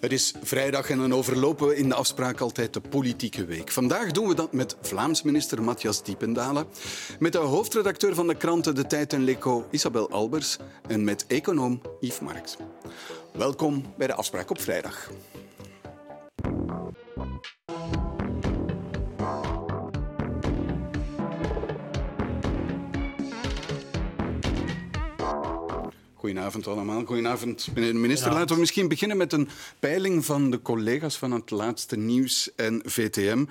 Het is vrijdag en dan overlopen we in de afspraak altijd de politieke week. Vandaag doen we dat met Vlaams minister Matthias Diependalen, met de hoofdredacteur van de kranten De Tijd en Leco Isabel Albers en met econoom Yves Marks. Welkom bij de afspraak op vrijdag. Goedenavond allemaal. Goedenavond, meneer de minister. Laten we misschien beginnen met een peiling van de collega's van het laatste nieuws en VTM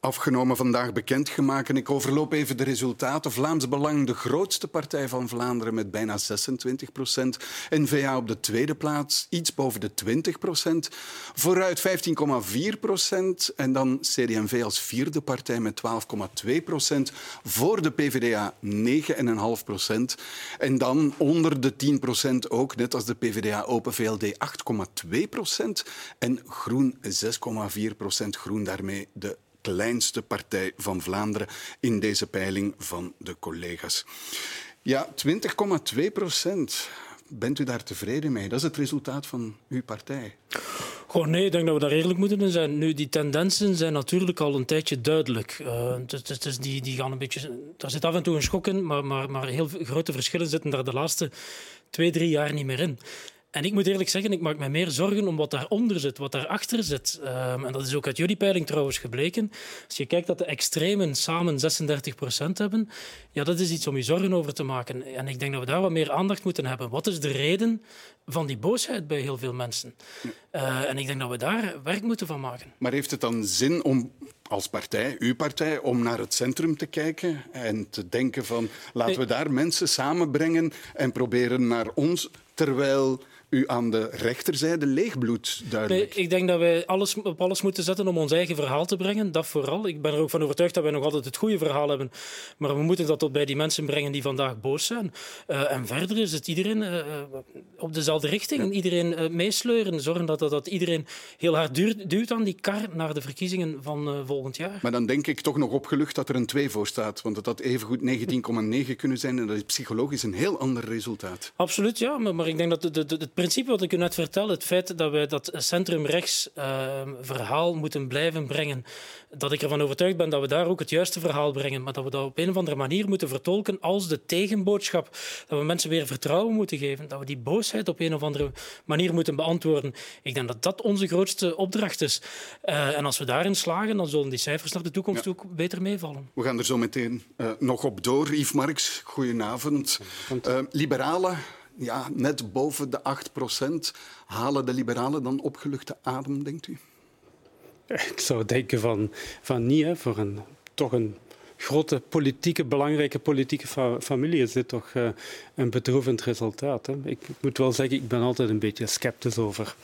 afgenomen vandaag bekendgemaakt. En ik overloop even de resultaten. Vlaams Belang, de grootste partij van Vlaanderen met bijna 26 procent. N-VA op de tweede plaats, iets boven de 20 procent. Vooruit 15,4 procent. En dan CD&V als vierde partij met 12,2 procent. Voor de PvdA 9,5 procent. En dan onder de 10 procent ook, net als de PvdA Open VLD 8,2 procent. En Groen 6,4 procent. Groen daarmee de kleinste partij van Vlaanderen in deze peiling van de collega's. Ja, 20,2 procent. Bent u daar tevreden mee? Dat is het resultaat van uw partij. Goh, nee, ik denk dat we daar eerlijk moeten zijn. Nu, die tendensen zijn natuurlijk al een tijdje duidelijk. Uh, dus die, die gaan een beetje, daar zit af en toe een schok in, maar, maar, maar heel grote verschillen zitten daar de laatste twee, drie jaar niet meer in. En ik moet eerlijk zeggen, ik maak me meer zorgen om wat daaronder zit, wat daarachter zit. Um, en dat is ook uit jullie peiling trouwens gebleken. Als je kijkt dat de extremen samen 36 procent hebben, ja, dat is iets om je zorgen over te maken. En ik denk dat we daar wat meer aandacht moeten hebben. Wat is de reden van die boosheid bij heel veel mensen? Uh, en ik denk dat we daar werk moeten van maken. Maar heeft het dan zin om als partij, uw partij, om naar het centrum te kijken en te denken van laten we daar mensen samenbrengen en proberen naar ons, terwijl u aan de rechterzijde leegbloed, duidelijk. Nee, ik denk dat wij alles op alles moeten zetten om ons eigen verhaal te brengen. Dat vooral. Ik ben er ook van overtuigd dat wij nog altijd het goede verhaal hebben. Maar we moeten dat tot bij die mensen brengen die vandaag boos zijn. Uh, en verder is het iedereen uh, op dezelfde richting. Ja. Iedereen uh, meesleuren. Zorgen dat, dat, dat, iedereen heel hard duurt, duwt aan die kar naar de verkiezingen van volgend jaar. Maar dan denk ik toch nog opgelucht dat er een 2 voor staat. Want dat had evengoed 19,9 kunnen zijn. En dat is psychologisch een heel ander resultaat. Absoluut, ja. Maar, maar ik denk dat de, de, de, het principe wat ik u net vertel, het feit dat wij dat centrumrechts uh, verhaal moeten blijven brengen, dat ik ervan overtuigd ben dat we daar ook het juiste verhaal brengen, maar dat we dat op een of andere manier moeten vertolken als de tegenboodschap. Dat we mensen weer vertrouwen moeten geven, dat we die boosheid op een of andere manier moeten beantwoorden. Ik denk dat dat onze grootste opdracht is. Uh, en als we daarin slagen, dan zullen die cijfers naar de toekomst ja. ook beter meevallen. We gaan er zo meteen uh, nog op door. Yves Marks, goedenavond. Uh, liberalen ja, net boven de 8 procent. Halen de liberalen dan opgeluchte adem, denkt u? Ik zou denken van, van niet. Voor een, toch een grote politieke, belangrijke politieke fa familie is dit toch uh, een bedroevend resultaat. Hè. Ik, ik moet wel zeggen, ik ben altijd een beetje sceptisch over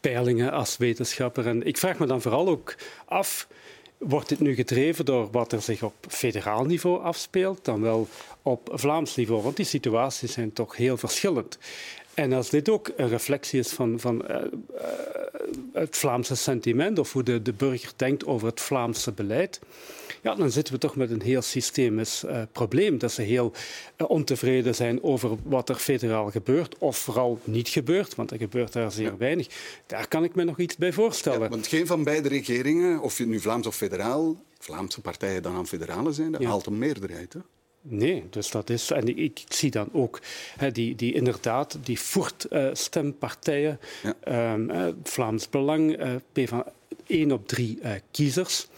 peilingen als wetenschapper. En ik vraag me dan vooral ook af Wordt dit nu gedreven door wat er zich op federaal niveau afspeelt, dan wel op Vlaams niveau? Want die situaties zijn toch heel verschillend. En als dit ook een reflectie is van, van uh, uh, het Vlaamse sentiment of hoe de, de burger denkt over het Vlaamse beleid, ja, dan zitten we toch met een heel systemisch uh, probleem. Dat ze heel ontevreden zijn over wat er federaal gebeurt, of vooral niet gebeurt, want er gebeurt daar zeer ja. weinig. Daar kan ik me nog iets bij voorstellen. Ja, want geen van beide regeringen, of je nu Vlaams of federaal, Vlaamse partijen dan aan federale zijn, dat haalt een meerderheid. Hè? Nee, dus dat is. En ik, ik zie dan ook die, die inderdaad, die voert-stempartijen, uh, ja. um, Vlaams Belang, uh, P van 1 op 3 uh, kiezers.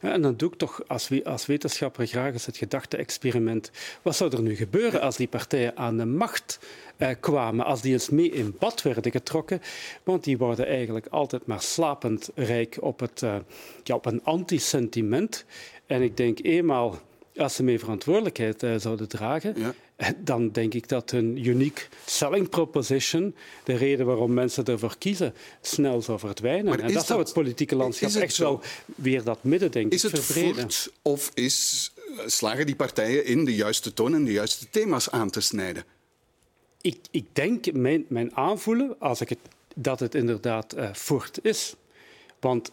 En dan doe ik toch als, als wetenschapper graag eens het gedachte-experiment. Wat zou er nu gebeuren als die partijen aan de macht eh, kwamen, als die eens mee in bad werden getrokken? Want die worden eigenlijk altijd maar slapend rijk op, het, uh, ja, op een antisentiment. En ik denk eenmaal als ze mee verantwoordelijkheid uh, zouden dragen, ja. dan denk ik dat hun unique selling proposition, de reden waarom mensen ervoor kiezen, snel zou verdwijnen. Maar en dat, dat zou het politieke landschap het echt zo? wel weer dat midden, denk is ik, het verbreden. of is, slagen die partijen in de juiste toon en de juiste thema's aan te snijden? Ik, ik denk, mijn, mijn aanvoelen, als ik het, dat het inderdaad uh, voort is, Want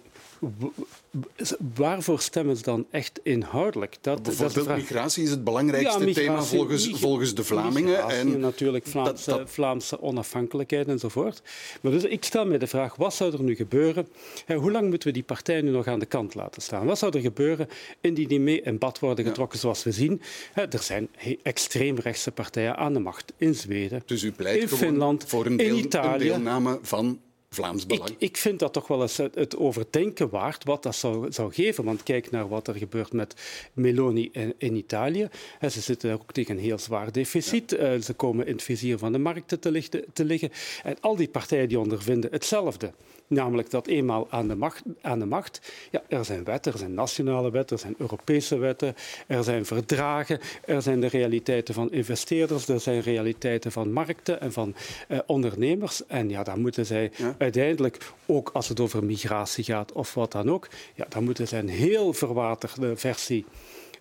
waarvoor stemmen ze dan echt inhoudelijk? Dat, Bijvoorbeeld dat migratie is het belangrijkste thema volgens, volgens de Vlamingen. En natuurlijk Vlaamse, dat, Vlaamse onafhankelijkheid enzovoort. Maar dus ik stel me de vraag, wat zou er nu gebeuren? Hoe lang moeten we die partij nu nog aan de kant laten staan? Wat zou er gebeuren indien die mee in bad worden getrokken, zoals we zien? Er zijn extreemrechtse partijen aan de macht in Zweden, dus u pleit in Finland, voor een, in Italië. Een deelname van Vlaams Belang. Ik, ik, vind dat toch wel eens het overdenken waard wat dat zou, zou geven. Want kijk naar wat er gebeurt met Meloni in, in Italië. Ze zitten ook tegen een heel zwaar deficit. Eh, ze komen in het vizier van de markten te, te liggen. En al die partijen die ondervinden hetzelfde. Namelijk dat eenmaal aan de macht, aan de macht ja, er zijn wetten, er zijn nationale wetten, er zijn Europese wetten, er zijn verdragen, er zijn de realiteiten van investeerders, er zijn realiteiten van markten en van eh, ondernemers. En ja, daar moeten zij uiteindelijk, ook als het over migratie gaat of wat dan ook, ja, dan moeten zij een heel verwaterde versie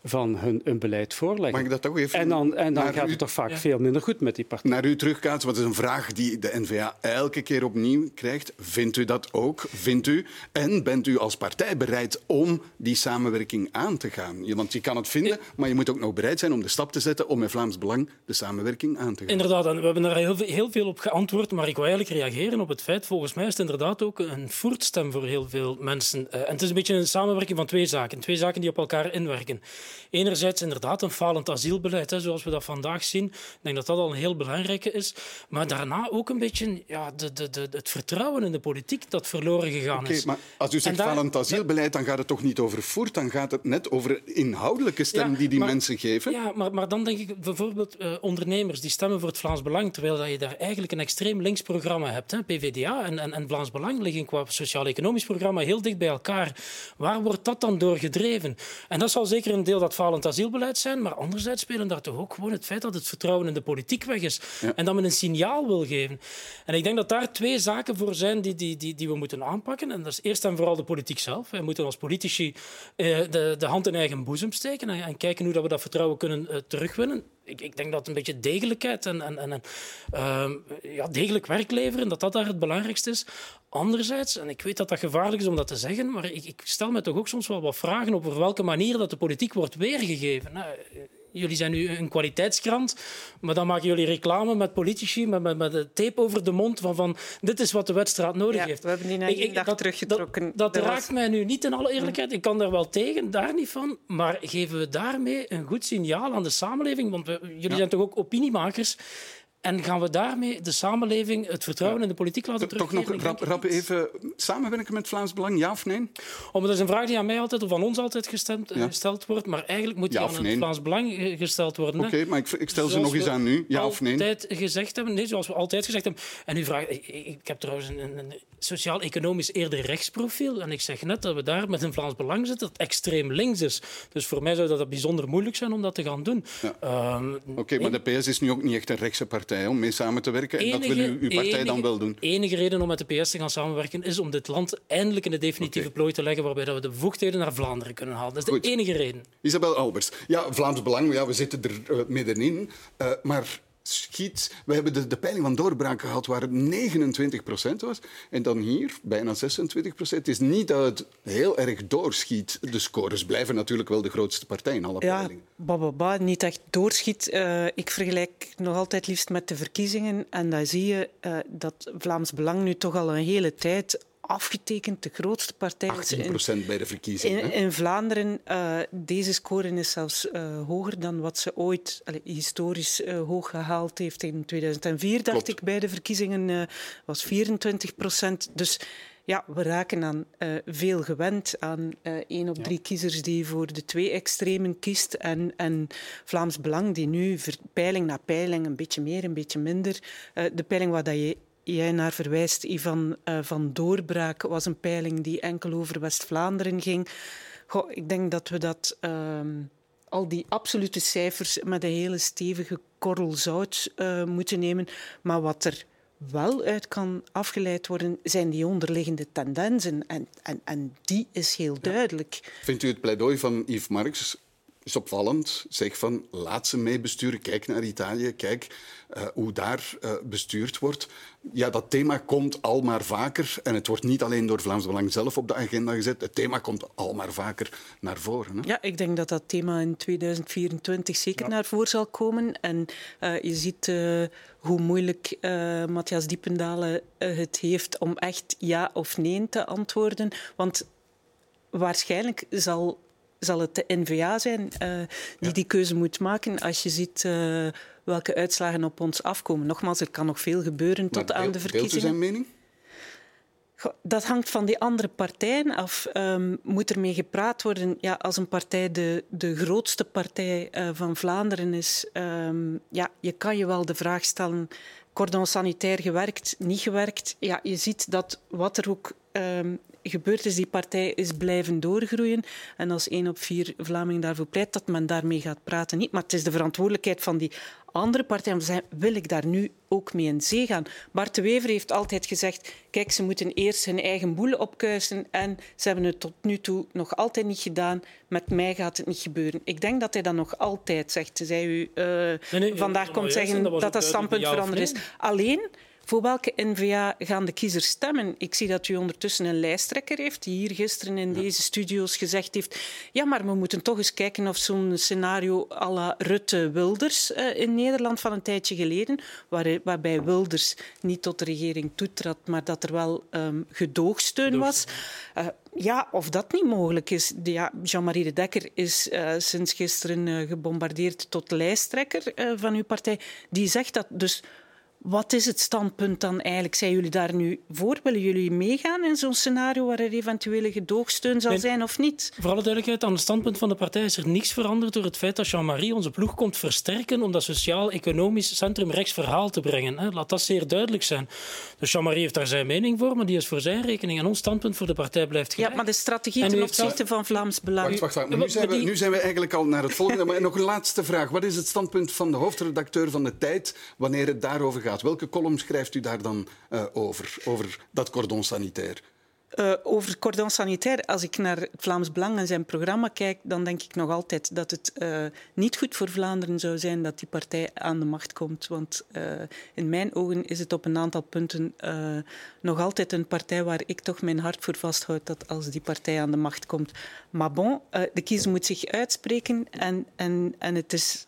van hun, hun beleid voorleggen. Mag ik dat toch even... En dan, en dan gaat het toch vaak veel minder goed met die partij. Naar u terugkaatsen, want het is een vraag die de N-VA elke keer opnieuw krijgt. Vindt u dat ook? Vindt u? En bent u als partij bereid om die samenwerking aan te gaan? Want je kan het vinden, maar je moet ook nog bereid zijn om de stap te zetten om met Vlaams Belang de samenwerking aan te gaan. Inderdaad, en we hebben daar heel, heel veel op geantwoord, maar ik wil eigenlijk reageren op het feit, volgens mij is het inderdaad ook een voertstem voor heel veel mensen. Eh, en het is een beetje een samenwerking van twee zaken. Twee zaken die op elkaar inwerken enerzijds inderdaad een falend asielbeleid, hè, zoals we dat vandaag zien. Ik denk dat dat al een heel belangrijke is. Maar daarna ook een beetje ja, de, de, de, het vertrouwen in de politiek dat verloren gegaan is. Maar als u zegt daar, falend asielbeleid, dan gaat het toch niet over voert, dan gaat het net over inhoudelijke stem die die mensen geven. Ja, maar, maar dan denk ik bijvoorbeeld uh, ondernemers die stemmen voor het Vlaams Belang, terwijl dat je daar eigenlijk een extreem links programma hebt. Hè. PVDA en, en, en Vlaams Belang liggen qua sociaal-economisch programma heel dicht bij elkaar. Waar wordt dat dan door gedreven? En dat zal zeker een deel dat falend asielbeleid zijn, maar anderzijds spelen daar toch ook gewoon het feit dat het vertrouwen in de politiek weg is en dat men een signaal wil geven. En ik denk dat daar twee zaken voor zijn die, die, die, die we moeten aanpakken. En dat is eerst en vooral de politiek zelf. Wij moeten als politici eh, de, de hand in eigen boezem steken en, en kijken hoe dat we dat vertrouwen kunnen uh, terugwinnen ik, ik, denk dat een beetje degelijkheid en, en, en uh, ja, degelijk werk leveren, dat dat daar het belangrijkste is. Anderzijds, en ik weet dat dat gevaarlijk is om dat te zeggen, maar ik, ik stel me toch ook soms wel wat vragen over welke manier dat de politiek wordt weergegeven. Nou, jullie zijn nu een kwaliteitskrant, maar dan maken jullie reclame met politici, met, met, met de tape over de mond van, van dit is wat de wedstrijd nodig ja, heeft. We hebben die na één dag dat, teruggetrokken. Dat, dat raakt mij nu niet in alle eerlijkheid. Ik kan daar wel tegen, daar niet van. Maar geven we daarmee een goed signaal aan de samenleving? Want we, jullie zijn toch ook opiniemakers? En gaan we daarmee de samenleving, het vertrouwen in de politiek laten teruggeven? Toch nog rap, rap even samenwerken met Vlaams Belang, ja of nee? Om, dat is een vraag die aan mij altijd of aan ons altijd gestemd, gesteld wordt, maar eigenlijk moet die ja aan het Vlaams Belang gesteld worden. Oké, maar ik, ik, stel ze nog eens aan nu, ja of nee? Altijd gezegd hebben, nee, zoals we altijd gezegd hebben. En u vraagt, ik, ik heb trouwens een, een sociaal-economisch eerder rechtsprofiel. En ik zeg net dat we daar met een Vlaams Belang zitten dat extreem links is. Dus voor mij zou dat bijzonder moeilijk zijn om dat te gaan doen. Ehm, Oké, maar de PS is nu ook niet echt een rechtse partij om mee samen te werken. En dat wil u, uw partij dan wel doen? De enige reden om met de PS te gaan samenwerken is om dit land eindelijk in de definitieve plooi te leggen waarbij we de bevoegdheden naar Vlaanderen kunnen halen. Dat is de enige reden. Isabel Albers. Ja, Vlaams Belang, ja, we zitten er uh, middenin. Uh, maar schiet. We hebben de, de peiling van doorbraak gehad waar het 29 procent was. En dan hier bijna 26 procent. Het is niet dat het heel erg doorschiet. De scores blijven natuurlijk wel de grootste partij in alle ja, peilingen. Bababa, niet echt doorschiet. Uh, ik vergelijk nog altijd liefst met de verkiezingen. En daar zie je uh, dat Vlaams Belang nu toch al een hele tijd afgetekend de grootste partij. 18 procent bij de verkiezingen. In, in Vlaanderen, uh, deze score is zelfs uh, hoger dan wat ze ooit historisch uh, hoog gehaald heeft. In 2004 dacht ik bij de verkiezingen was 24 procent. Dus ja, we raken aan uh, veel gewend aan uh, één op drie ja. kiezers die voor de twee extremen kiest. En, en Vlaams Belang, die nu peiling na peiling, een beetje meer, een beetje minder. Uh, de peiling waar dat je jij naar verwijst, Ivan uh, van Doorbraak, was een peiling die enkel over West-Vlaanderen ging. Goh, ik denk dat we dat, uh, al die absolute cijfers met een hele stevige korrel zout uh, moeten nemen. Maar wat er wel uit kan afgeleid worden, zijn die onderliggende tendensen. En, en, en die is heel duidelijk. Vindt u het pleidooi van Yves Marx is opvallend. Zeg van, laat ze mee besturen. Kijk naar Italië, kijk uh, hoe daar uh, bestuurd wordt. Ja, dat thema komt al maar vaker. En het wordt niet alleen door Vlaams Belang zelf op de agenda gezet. Het thema komt al maar vaker naar voren. Hè? Ja, ik denk dat dat thema in 2024 zeker naar voren zal komen. En uh, je ziet hoe moeilijk Matthias Diependalen het heeft om echt ja of nee te antwoorden. Want waarschijnlijk zal zal het de NVA zijn uh, die die keuze moet maken als je ziet uh, welke uitslagen op ons afkomen. Nogmaals, er kan nog veel gebeuren tot aan de verkiezingen. Deelt u zijn mening? Dat hangt van die andere partijen af. Um, moet er mee gepraat worden? Ja, als een partij de, de grootste partij uh, van Vlaanderen is, um, ja, je kan je wel de vraag stellen: cordon sanitair gewerkt, niet gewerkt? Ja, je ziet dat wat er ook um, gebeurd is, die partij is blijven doorgroeien. En als één op vier Vlamingen daarvoor pleit, dat men daarmee gaat praten. Niet, maar het is de verantwoordelijkheid van die andere partijen om te zeggen, wil ik daar nu ook mee in zee gaan? Bart de Wever heeft altijd gezegd, kijk, ze moeten eerst hun eigen boel opkuisen en ze hebben het tot nu toe nog altijd niet gedaan. Met mij gaat het niet gebeuren. Ik denk dat hij dat nog altijd zegt. Zij u uh, nee, nee, vandaag komt zeggen dat dat, dat standpunt veranderd is. Alleen voor welke N-VA gaan de kiezers stemmen? Ik zie dat u ondertussen een lijsttrekker heeft die hier gisteren in deze studio's gezegd heeft ja, maar we moeten toch eens kijken of zo'n scenario à la Rutte-Wilders uh, in Nederland van een tijdje geleden, waar, waarbij Wilders niet tot de regering toetrad, maar dat er wel um, gedoogsteun was. Uh, ja, of dat niet mogelijk is. Ja, Jean-Marie de Dekker is uh, sinds gisteren uh, gebombardeerd tot lijsttrekker van uw partij. Die zegt dat dus wat is het standpunt dan eigenlijk? Zijn jullie daar nu voor? Willen jullie meegaan in zo'n scenario waar er eventuele gedoogsteun zal zijn of niet? Voor alle duidelijkheid, aan het standpunt van de partij is er niets veranderd door het feit dat Jean-Marie onze ploeg komt versterken om dat sociaal-economisch centrum-rechts verhaal te brengen. Laat dat zeer duidelijk zijn. Dus Jean-Marie heeft daar zijn mening voor, maar die is voor zijn rekening. En ons standpunt voor de partij blijft gelijk. Ja, maar de strategie ten opzichte van Vlaams Belang... Wacht, wacht, wacht. Nu, zijn we, nu zijn we eigenlijk al naar het volgende. Maar nog een laatste vraag. Wat is het standpunt van de hoofdredacteur van de Tijd wanneer het daarover gaat? Welke column schrijft u daar dan uh, over, over dat cordon sanitair? Uh, over cordon sanitair, als ik naar het Vlaams Belang en zijn programma kijk, dan denk ik nog altijd dat het uh, niet goed voor Vlaanderen zou zijn dat die partij aan de macht komt. Want in mijn ogen is het op een aantal punten nog altijd een partij waar ik toch mijn hart voor vasthoud dat als die partij aan de macht komt. Maar bon, de kiezer moet zich uitspreken en, en, en het is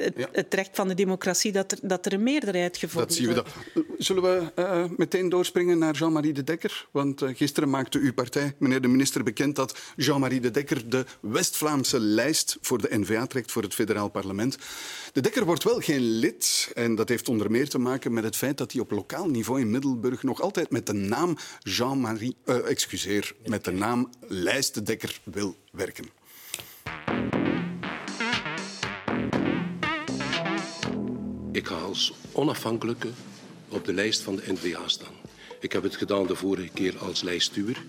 het, het, recht van de democratie dat er, dat er een meerderheid gevonden dat zien we wordt. Zullen we uh, meteen doorspringen naar Jean-Marie de Dekker? Want uh, gisteren maakte uw partij, meneer de minister, bekend dat Jean-Marie de Dekker de West-Vlaamse lijst voor de N-VA trekt voor het federaal parlement. De Dekker wordt wel geen lid en dat heeft onder meer te maken met het feit dat hij op lokaal niveau in Middelburg nog altijd met de naam Jean-Marie, uh, excuseer, met de naam Lijst de Dekker wil werken. Ik ga als onafhankelijke op de lijst van de NVA staan. Ik heb het gedaan de vorige keer als lijststuur.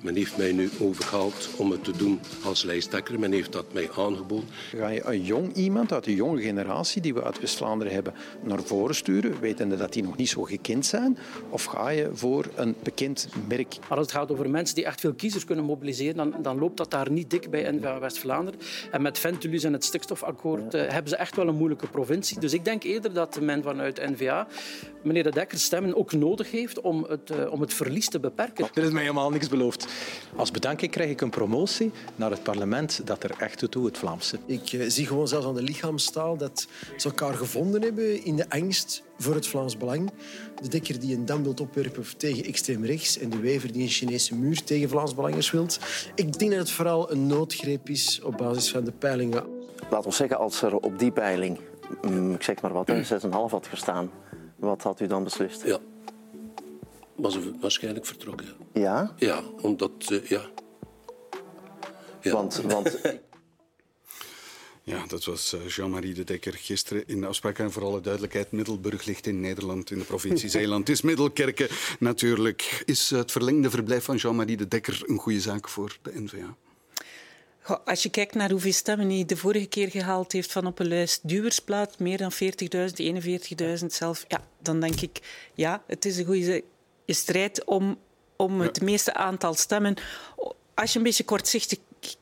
Men heeft mij nu overgehaald om het te doen als lijsttrekker. Men heeft dat mij aangeboden. Ga je een jong iemand uit de jonge generatie die we uit West-Vlaanderen hebben naar voren sturen, wetende dat die nog niet zo gekend zijn? Of ga je voor een bekend merk? Als het gaat over mensen die echt veel kiezers kunnen mobiliseren, dan, dan loopt dat daar niet dik bij NVA West-Vlaanderen. En met Ventulus en het stikstofakkoord uh, hebben ze echt wel een moeilijke provincie. Dus ik denk eerder dat men vanuit NVA meneer De Dekker stemmen ook nodig heeft om het, uh, om het verlies te beperken. Er is mij helemaal niks beloofd. Als bedanking krijg ik een promotie naar het parlement dat er echt toe doet, het Vlaamse. Ik uh, zie gewoon zelfs aan de lichaamstaal dat ze elkaar gevonden hebben in de angst voor het Vlaams Belang. De Dekker die een dam wil opwerpen tegen extreem rechts en de Wever die een Chinese muur tegen Vlaams Belangers wilt. Ik denk dat het vooral een noodgreep is op basis van de peilingen. Laat ons zeggen, als er op die peiling, mm, ik zeg maar wat, 6,5 had gestaan, wat had u dan beslist? Ja, was waarschijnlijk vertrokken. Ja? Ja, omdat... Uh, ja. ja. Want... want... Ja, dat was eh, Jean-Marie de Dekker gisteren in de afspraak. En voor alle duidelijkheid, Middelburg ligt in Nederland, in de provincie Zeeland. Het is Middelkerken natuurlijk. Is het verlengde verblijf van Jean-Marie de Dekker een goede zaak voor de NVA? Als je kijkt naar hoeveel stemmen hij de vorige keer gehaald heeft van op een lijst duwersplaat, meer dan 40.000, 41.000 zelf, ja, dan denk ik, ja, het is een goede je strijdt om, om het meeste aantal stemmen. Als je een beetje kortzichtig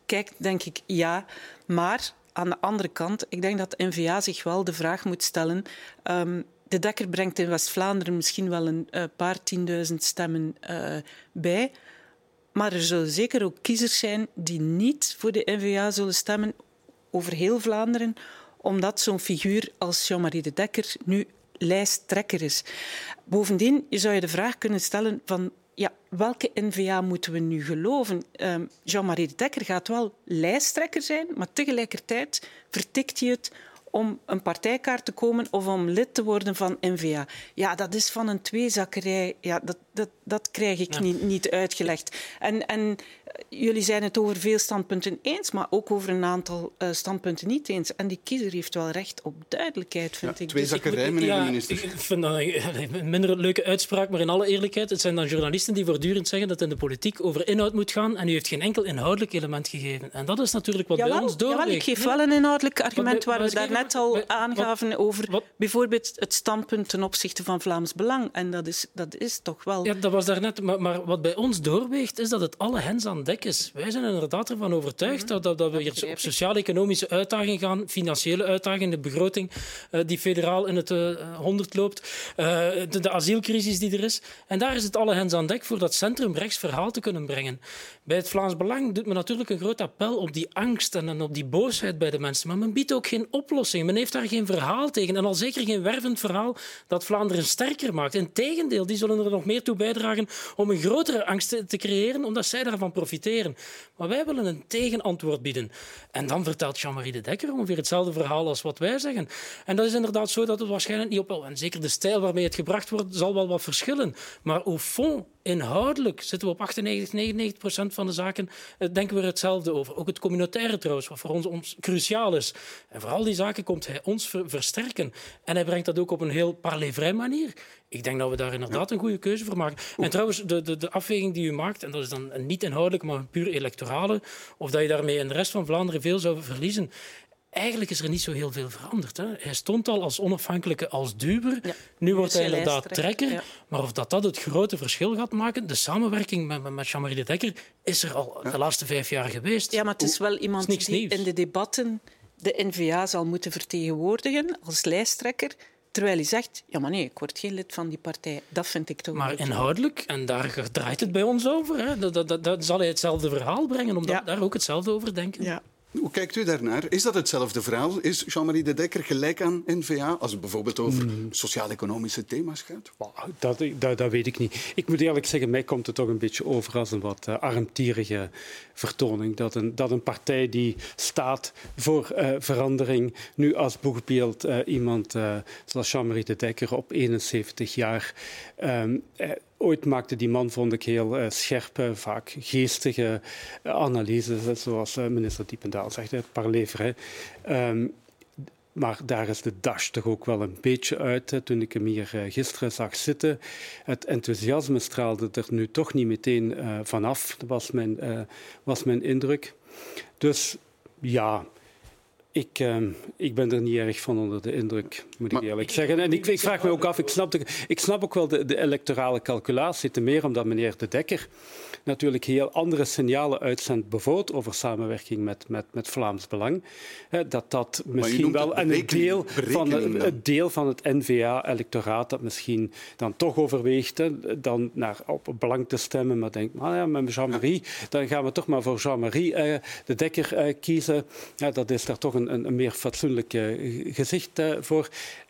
kijkt, denk ik ja. Maar aan de andere kant, ik denk dat N-VA zich wel de vraag moet stellen. Um, de Dekker brengt in West-Vlaanderen misschien wel een uh, paar tienduizend stemmen uh, bij. Maar er zullen zeker ook kiezers zijn die niet voor de N-VA zullen stemmen over heel Vlaanderen, omdat zo'n figuur als Jean-Marie de Dekker nu lijsttrekker is. Bovendien zou je de vraag kunnen stellen van ja, welke NVA moeten we nu geloven? Uh, Jean-Marie de Dekker gaat wel lijsttrekker zijn, maar tegelijkertijd vertikt hij het om een partijkaart te komen of om lid te worden van NVA. Ja, dat is van een tweezakkerij. Ja, dat, dat, dat krijg ik niet, niet uitgelegd. En, en jullie zijn het over veel standpunten eens, maar ook over een aantal uh, standpunten niet eens. En die kiezer heeft wel recht op duidelijkheid, vind ja, ik. Twee dus meneer ja, de minister. Ik vind dat een minder leuke uitspraak, maar in alle eerlijkheid, het zijn dan journalisten die voortdurend zeggen dat het in de politiek over inhoud moet gaan en u heeft geen enkel inhoudelijk element gegeven. En dat is natuurlijk wat jawel, bij ons doorweegt. Jawel, ik geef wel een inhoudelijk argument waar we daarnet al aangaven over wat? bijvoorbeeld het standpunt ten opzichte van Vlaams Belang. En dat is, dat is toch wel... Ja, dat was daarnet. Maar, maar wat bij ons doorweegt, is dat het alle hens aan dek is. Wij zijn inderdaad ervan overtuigd mhm. dat, dat, dat we hier op sociaal-economische uitdagingen gaan, financiële uitdagingen, de begroting uh, die federaal in het uh, honderd loopt, uh, de, de, asielcrisis die er is. En daar is het alle hens aan dek voor dat centrumrechts verhaal te kunnen brengen. Bij het Vlaams Belang doet men natuurlijk een groot appel op die angst en op die boosheid bij de mensen. Maar men biedt ook geen oplossing. Men heeft daar geen verhaal tegen. En al zeker geen wervend verhaal dat Vlaanderen sterker maakt. Integendeel, die zullen er nog meer toe bijdragen om een grotere angst te creëren, omdat zij daarvan profiteren. Maar wij willen een tegenantwoord bieden. En dan vertelt Jean-Marie de Dekker ongeveer hetzelfde verhaal als wat wij zeggen. En dat is inderdaad zo dat het waarschijnlijk niet op... En zeker de stijl waarmee het gebracht wordt, zal wel wat verschillen. Maar au fond inhoudelijk zitten we op 98, 99 procent van de zaken, eh, denken we er hetzelfde over. Ook het communautaire trouwens, wat voor ons, ons cruciaal is. En vooral die zaken komt hij ons versterken. En hij brengt dat ook op een heel parlez manier. Ik denk dat we daar inderdaad een goede keuze voor maken. En trouwens, de, de, de afweging die u maakt, en dat is dan niet inhoudelijk, maar een puur electorale, of dat je daarmee in de rest van Vlaanderen veel zou verliezen, eigenlijk is er niet zo heel veel veranderd. Hè. Hij stond al als onafhankelijke, als duber. Nu wordt hij inderdaad trekker. Maar of dat, dat het grote verschil gaat maken, de samenwerking met, met Jean-Marie de Dekker, is er al de laatste vijf jaar geweest. Ja, maar het is wel iemand die in de debatten de N-VA zal moeten vertegenwoordigen als lijsttrekker. Terwijl hij zegt, ja maar nee, ik word geen lid van die partij. Dat vind ik toch Maar inhoudelijk, en daar draait het bij ons over, hè, dat, dat, dat, zal hij hetzelfde verhaal brengen, omdat we daar ook hetzelfde over denken. Ja. Hoe kijkt u daarnaar? Is dat hetzelfde verhaal? Is Jean-Marie de Dekker gelijk aan N-VA als het bijvoorbeeld over mm. sociaal-economische thema's gaat? Dat, dat, dat, weet ik niet. Ik moet eerlijk zeggen, mij komt het toch een beetje over als een wat uh, armtierige vertoning. Dat een, dat een partij die staat voor uh, verandering nu als boegbeeld uh, iemand zoals Jean-Marie de Dekker op 71 jaar um, Ooit maakte die man, vond ik, heel uh, scherpe, vaak geestige uh, analyses, zoals uh, minister Diependaal zegt, het parler um, maar daar is de dash toch ook wel een beetje uit. Toen ik hem hier gisteren zag zitten, het enthousiasme straalde er nu toch niet meteen vanaf, dat was mijn, was mijn indruk. Dus ja, ik, uh, ik ben er niet erg van onder de indruk, moet ik eerlijk zeggen. En ik, ik, vraag me ook af, ik snap, de, ik snap ook wel de, de, electorale calculatie, te meer omdat meneer De Dekker natuurlijk heel andere signalen uitzendt, bijvoorbeeld over samenwerking met, met, met Vlaams Belang. dat dat misschien wel een deel van, het deel van het N-VA-electoraat dat misschien dan toch overweegt dan naar op Belang te stemmen, maar denkt, nou ja, met Jean-Marie, dan gaan we toch maar voor Jean-Marie uh, De Dekker uh, kiezen. Ja, dat is daar toch een een, een, meer fatsoenlijk gezicht uh, voor.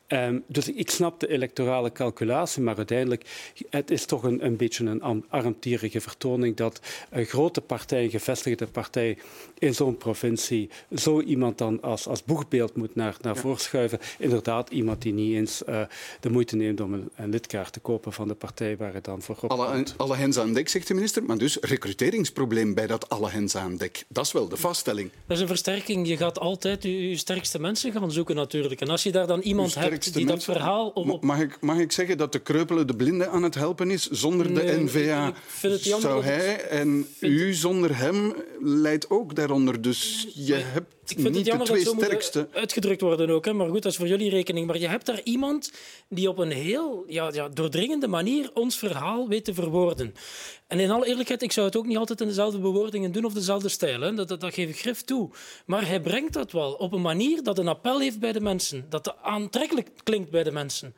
Um, dus ik snap de electorale calculatie, maar uiteindelijk het is toch een, een beetje een armtierige vertoning dat een grote partij, gevestigde partij in zo'n provincie, zo iemand dan als, als boegbeeld moet naar, naar voren schuiven. Inderdaad, iemand die niet eens uh, de moeite neemt om een, een, lidkaart te kopen van de partij waar het dan voor op alle, alle hens aan dek, zegt de minister. Maar dus recruteringsprobleem bij dat alle hens aan dek. Dat is wel de vaststelling. Dat is een versterking. Je gaat altijd je, je sterkste mensen gaan zoeken natuurlijk. En als je daar dan iemand hebt die dat verhaal op, op Mag ik, mag ik zeggen dat de kreupele de blinde aan het helpen is? Zonder de NVA ik vind het jammer zou hij en u zonder hem leidt ook daaronder. Dus je hebt Ik vind niet het jammer de dat twee het zo sterkste. uitgedrukt worden ook. Hè. Maar goed, dat is voor jullie rekening. Maar je hebt daar iemand die op een heel ja, ja, doordringende manier ons verhaal weet te verwoorden. En in alle eerlijkheid, ik zou het ook niet altijd in dezelfde bewoordingen doen of dezelfde stijl. Hè. Dat, dat, dat geef ik grif toe. Maar hij brengt dat wel op een manier dat een appel heeft bij de mensen. Dat aantrekkelijk klinkt bij de mensen.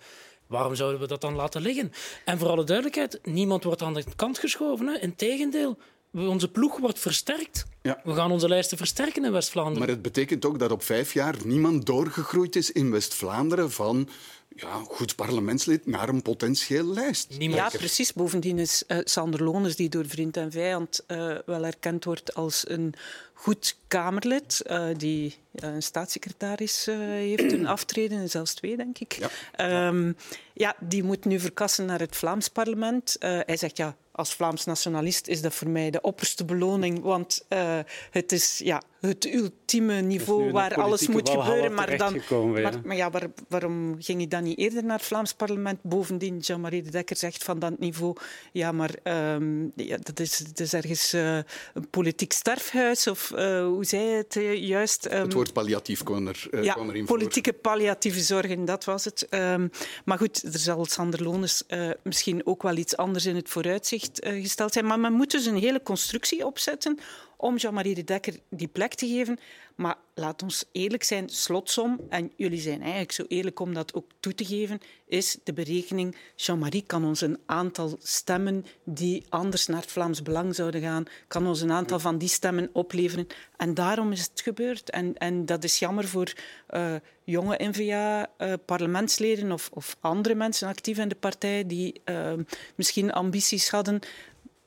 Waarom zouden we dat dan laten liggen? En voor alle duidelijkheid, niemand wordt aan de kant geschoven. Hè. Integendeel, onze ploeg wordt versterkt. Ja. We gaan onze lijsten versterken in West-Vlaanderen. Maar het betekent ook dat op vijf jaar niemand doorgegroeid is in West-Vlaanderen van ja, goed parlementslid naar een potentieel lijst. Niemand. Ja, precies. Bovendien is eh, Sander Lones, die door vriend en vijand eh, wel erkend wordt als een goed Kamerlid, eh, die een staatssecretaris eh, heeft een aftreden, zelfs twee, denk ik. Ja. Ehm, ja, die moet nu verkassen naar het Vlaams parlement. Eh, hij zegt ja. Als Vlaams nationalist is dat voor mij de opperste beloning, want eh, het is ja, het ultieme nu niveau waar alles moet gebeuren. Maar, dan, maar, maar ja, waar- waarom ging hij dan niet eerder naar het Vlaams parlement? Bovendien, Jean-Marie de Dekker zegt van dat niveau, ja, maar ehm, ja, dat, is, dat is ergens eh, een politiek sterfhuis, of eh, hoe zei het eh, juist? Ehm, Het woord palliatief kwam, er, eh, ja, kwam erin voor. politieke palliatieve zorgen, dat was het. Ehm, maar goed, er zal Sander Lones eh, misschien ook wel iets anders in het vooruitzicht eh, gesteld zijn. Maar men moet dus een hele constructie opzetten om Jean-Marie de Dekker die plek te geven. Maar laat ons eerlijk zijn, slotsom, en jullie zijn eigenlijk zo eerlijk om dat ook toe te geven, is de berekening, Jean-Marie kan ons een aantal stemmen die anders naar het Vlaams Belang zouden gaan, kan ons een aantal van die stemmen opleveren. En daarom is het gebeurd. En, en dat is jammer voor eh, jonge N-VA-parlementsleden of, of andere mensen actief in de partij die eh, misschien ambities hadden.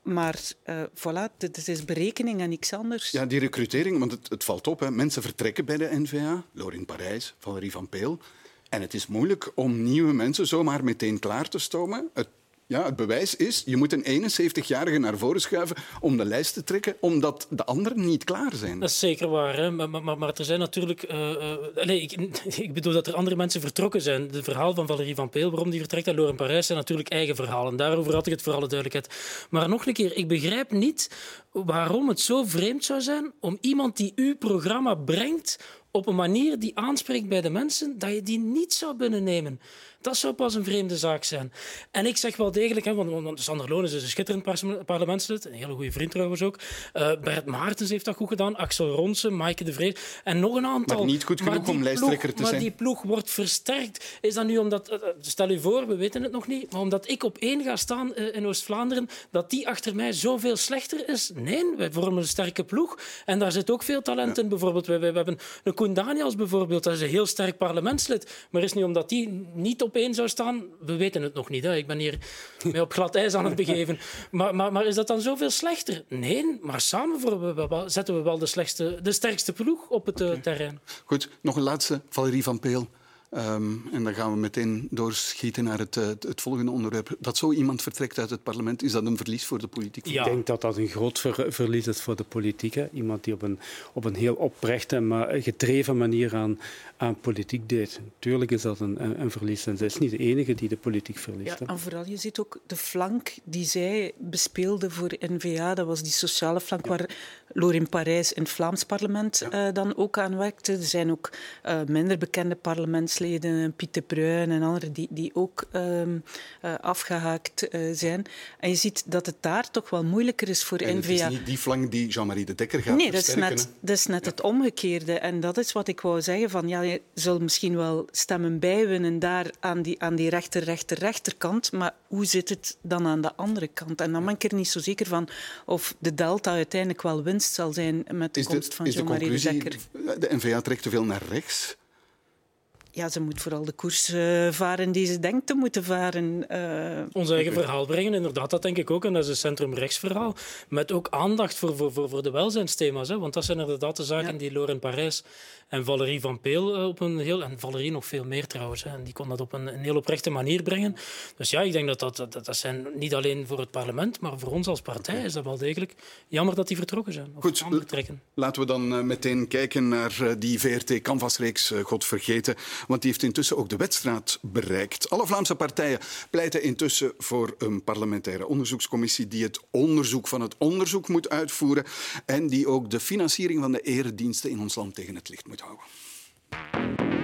Maar eh voilà, dit is berekening en niks anders. Ja, die recrutering, want het, het valt op. Hè. Mensen vertrekken bij de NVA. Lorin Parijs, Valerie van Peel. En het is moeilijk om nieuwe mensen zomaar meteen klaar te stomen. Het, ja, het bewijs is, je moet een 71-jarige naar voren schuiven om de lijst te trekken, omdat de anderen niet klaar zijn. Dat is zeker waar. Hè? Maar, maar, er zijn natuurlijk. eh, eh, nee, ik, ik bedoel dat er andere mensen vertrokken zijn. Het verhaal van Valerie van Peel, waarom die vertrekt, en Loren Parijs zijn natuurlijk eigen verhalen. Daarover had ik het voor alle duidelijkheid. Maar nog een keer, ik begrijp niet waarom het zo vreemd zou zijn om iemand die uw programma brengt op een manier die aanspreekt bij de mensen, dat je die niet zou binnennemen. Dat zou pas een vreemde zaak zijn. En ik zeg wel degelijk, hè, want, want Sander Loon is dus een schitterend par- parlementslid, een hele goede vriend trouwens ook. Eh, Bert Maartens heeft dat goed gedaan, Axel Ronsen, Maaike de Vreed en nog een aantal. Maar niet goed Maar genoeg om lijsttrekker te maar zijn. die ploeg wordt versterkt. Is dat nu omdat, eh, stel u voor, we weten het nog niet, maar omdat ik op één ga staan eh, in Oost-Vlaanderen, dat die achter mij zoveel slechter is? Nee, wij vormen een sterke ploeg. En daar zit ook veel talent in. Bijvoorbeeld, we, we, we hebben een Koen Daniels bijvoorbeeld, dat is een heel sterk parlementslid. Maar is niet omdat die niet op één zou staan, we weten het nog niet. Hè. Ik ben hier mij op glad ijs aan het begeven. Maar, maar, maar is dat dan zoveel slechter? Nee, maar samen we wel- zetten we wel de, slechtste, de sterkste ploeg op het eh, terrein. Goed, nog een laatste, Valerie van Peel. Ehm, en dan gaan we meteen doorschieten naar het, eh, het, het volgende onderwerp. Dat zo iemand vertrekt uit het parlement, is dat een verlies voor de politiek? Ja. Ik denk dat dat een groot ver- verlies is voor de politiek. hè. Iemand die op een, op een heel oprechte en gedreven manier aan, aan politiek deed. Tuurlijk is dat een, een, een verlies. En zij is niet de enige die de politiek verliest. Ja, en vooral, je ziet ook de flank die zij bespeelde voor N-VA. Dat was die sociale flank waar Lorin Parijs in het Vlaams parlement eh, dan ook aan werkte. Er zijn ook eh, minder bekende parlementsleden, Piet de Bruin en anderen, die, die ook ehm, eh, afgehaakt eh, zijn. En je ziet dat het daar toch wel moeilijker is voor En het is N-VA. niet die flank die Jean-Marie de Dekker gaat Nee, dat is net, hè. dat is net het omgekeerde. En dat is wat ik wou zeggen. Van, ja, je zult misschien wel stemmen bijwinnen daar aan die, aan die rechter, rechter, rechterkant. Maar hoe zit het dan aan de andere kant? En dan ben ik er niet zo zeker van of de delta uiteindelijk wel winst zal zijn met de Is komst de, van de Jean-Marie de conclusie, Dekker. de NVA trekt te veel naar rechts? Ja, ze moet vooral de koers eh, varen die ze denkt te moeten varen. eh. ons eigen verhaal brengen. Inderdaad, dat denk ik ook. En dat is een centrum-rechtsverhaal. Met ook aandacht voor, voor, voor, voor de welzijnsthema's. Hè. Want dat zijn inderdaad de zaken Ja. die Loren Parijs en Valerie van Peel eh, op een heel... En Valerie nog veel meer trouwens. Hè. En die kon dat op een, een heel oprechte manier brengen. Dus ja, ik denk dat dat, dat, dat zijn niet alleen voor het parlement, maar voor ons als partij is dat wel degelijk jammer dat die vertrokken zijn. Of Goed, vertrekken. Laten we dan meteen kijken naar die VRT-canvasreeks, God vergeten. Want die heeft intussen ook de wedstrijd bereikt. Alle Vlaamse partijen pleiten intussen voor een parlementaire onderzoekscommissie die het onderzoek van het onderzoek moet uitvoeren en die ook de financiering van de erediensten in ons land tegen het licht moet houden.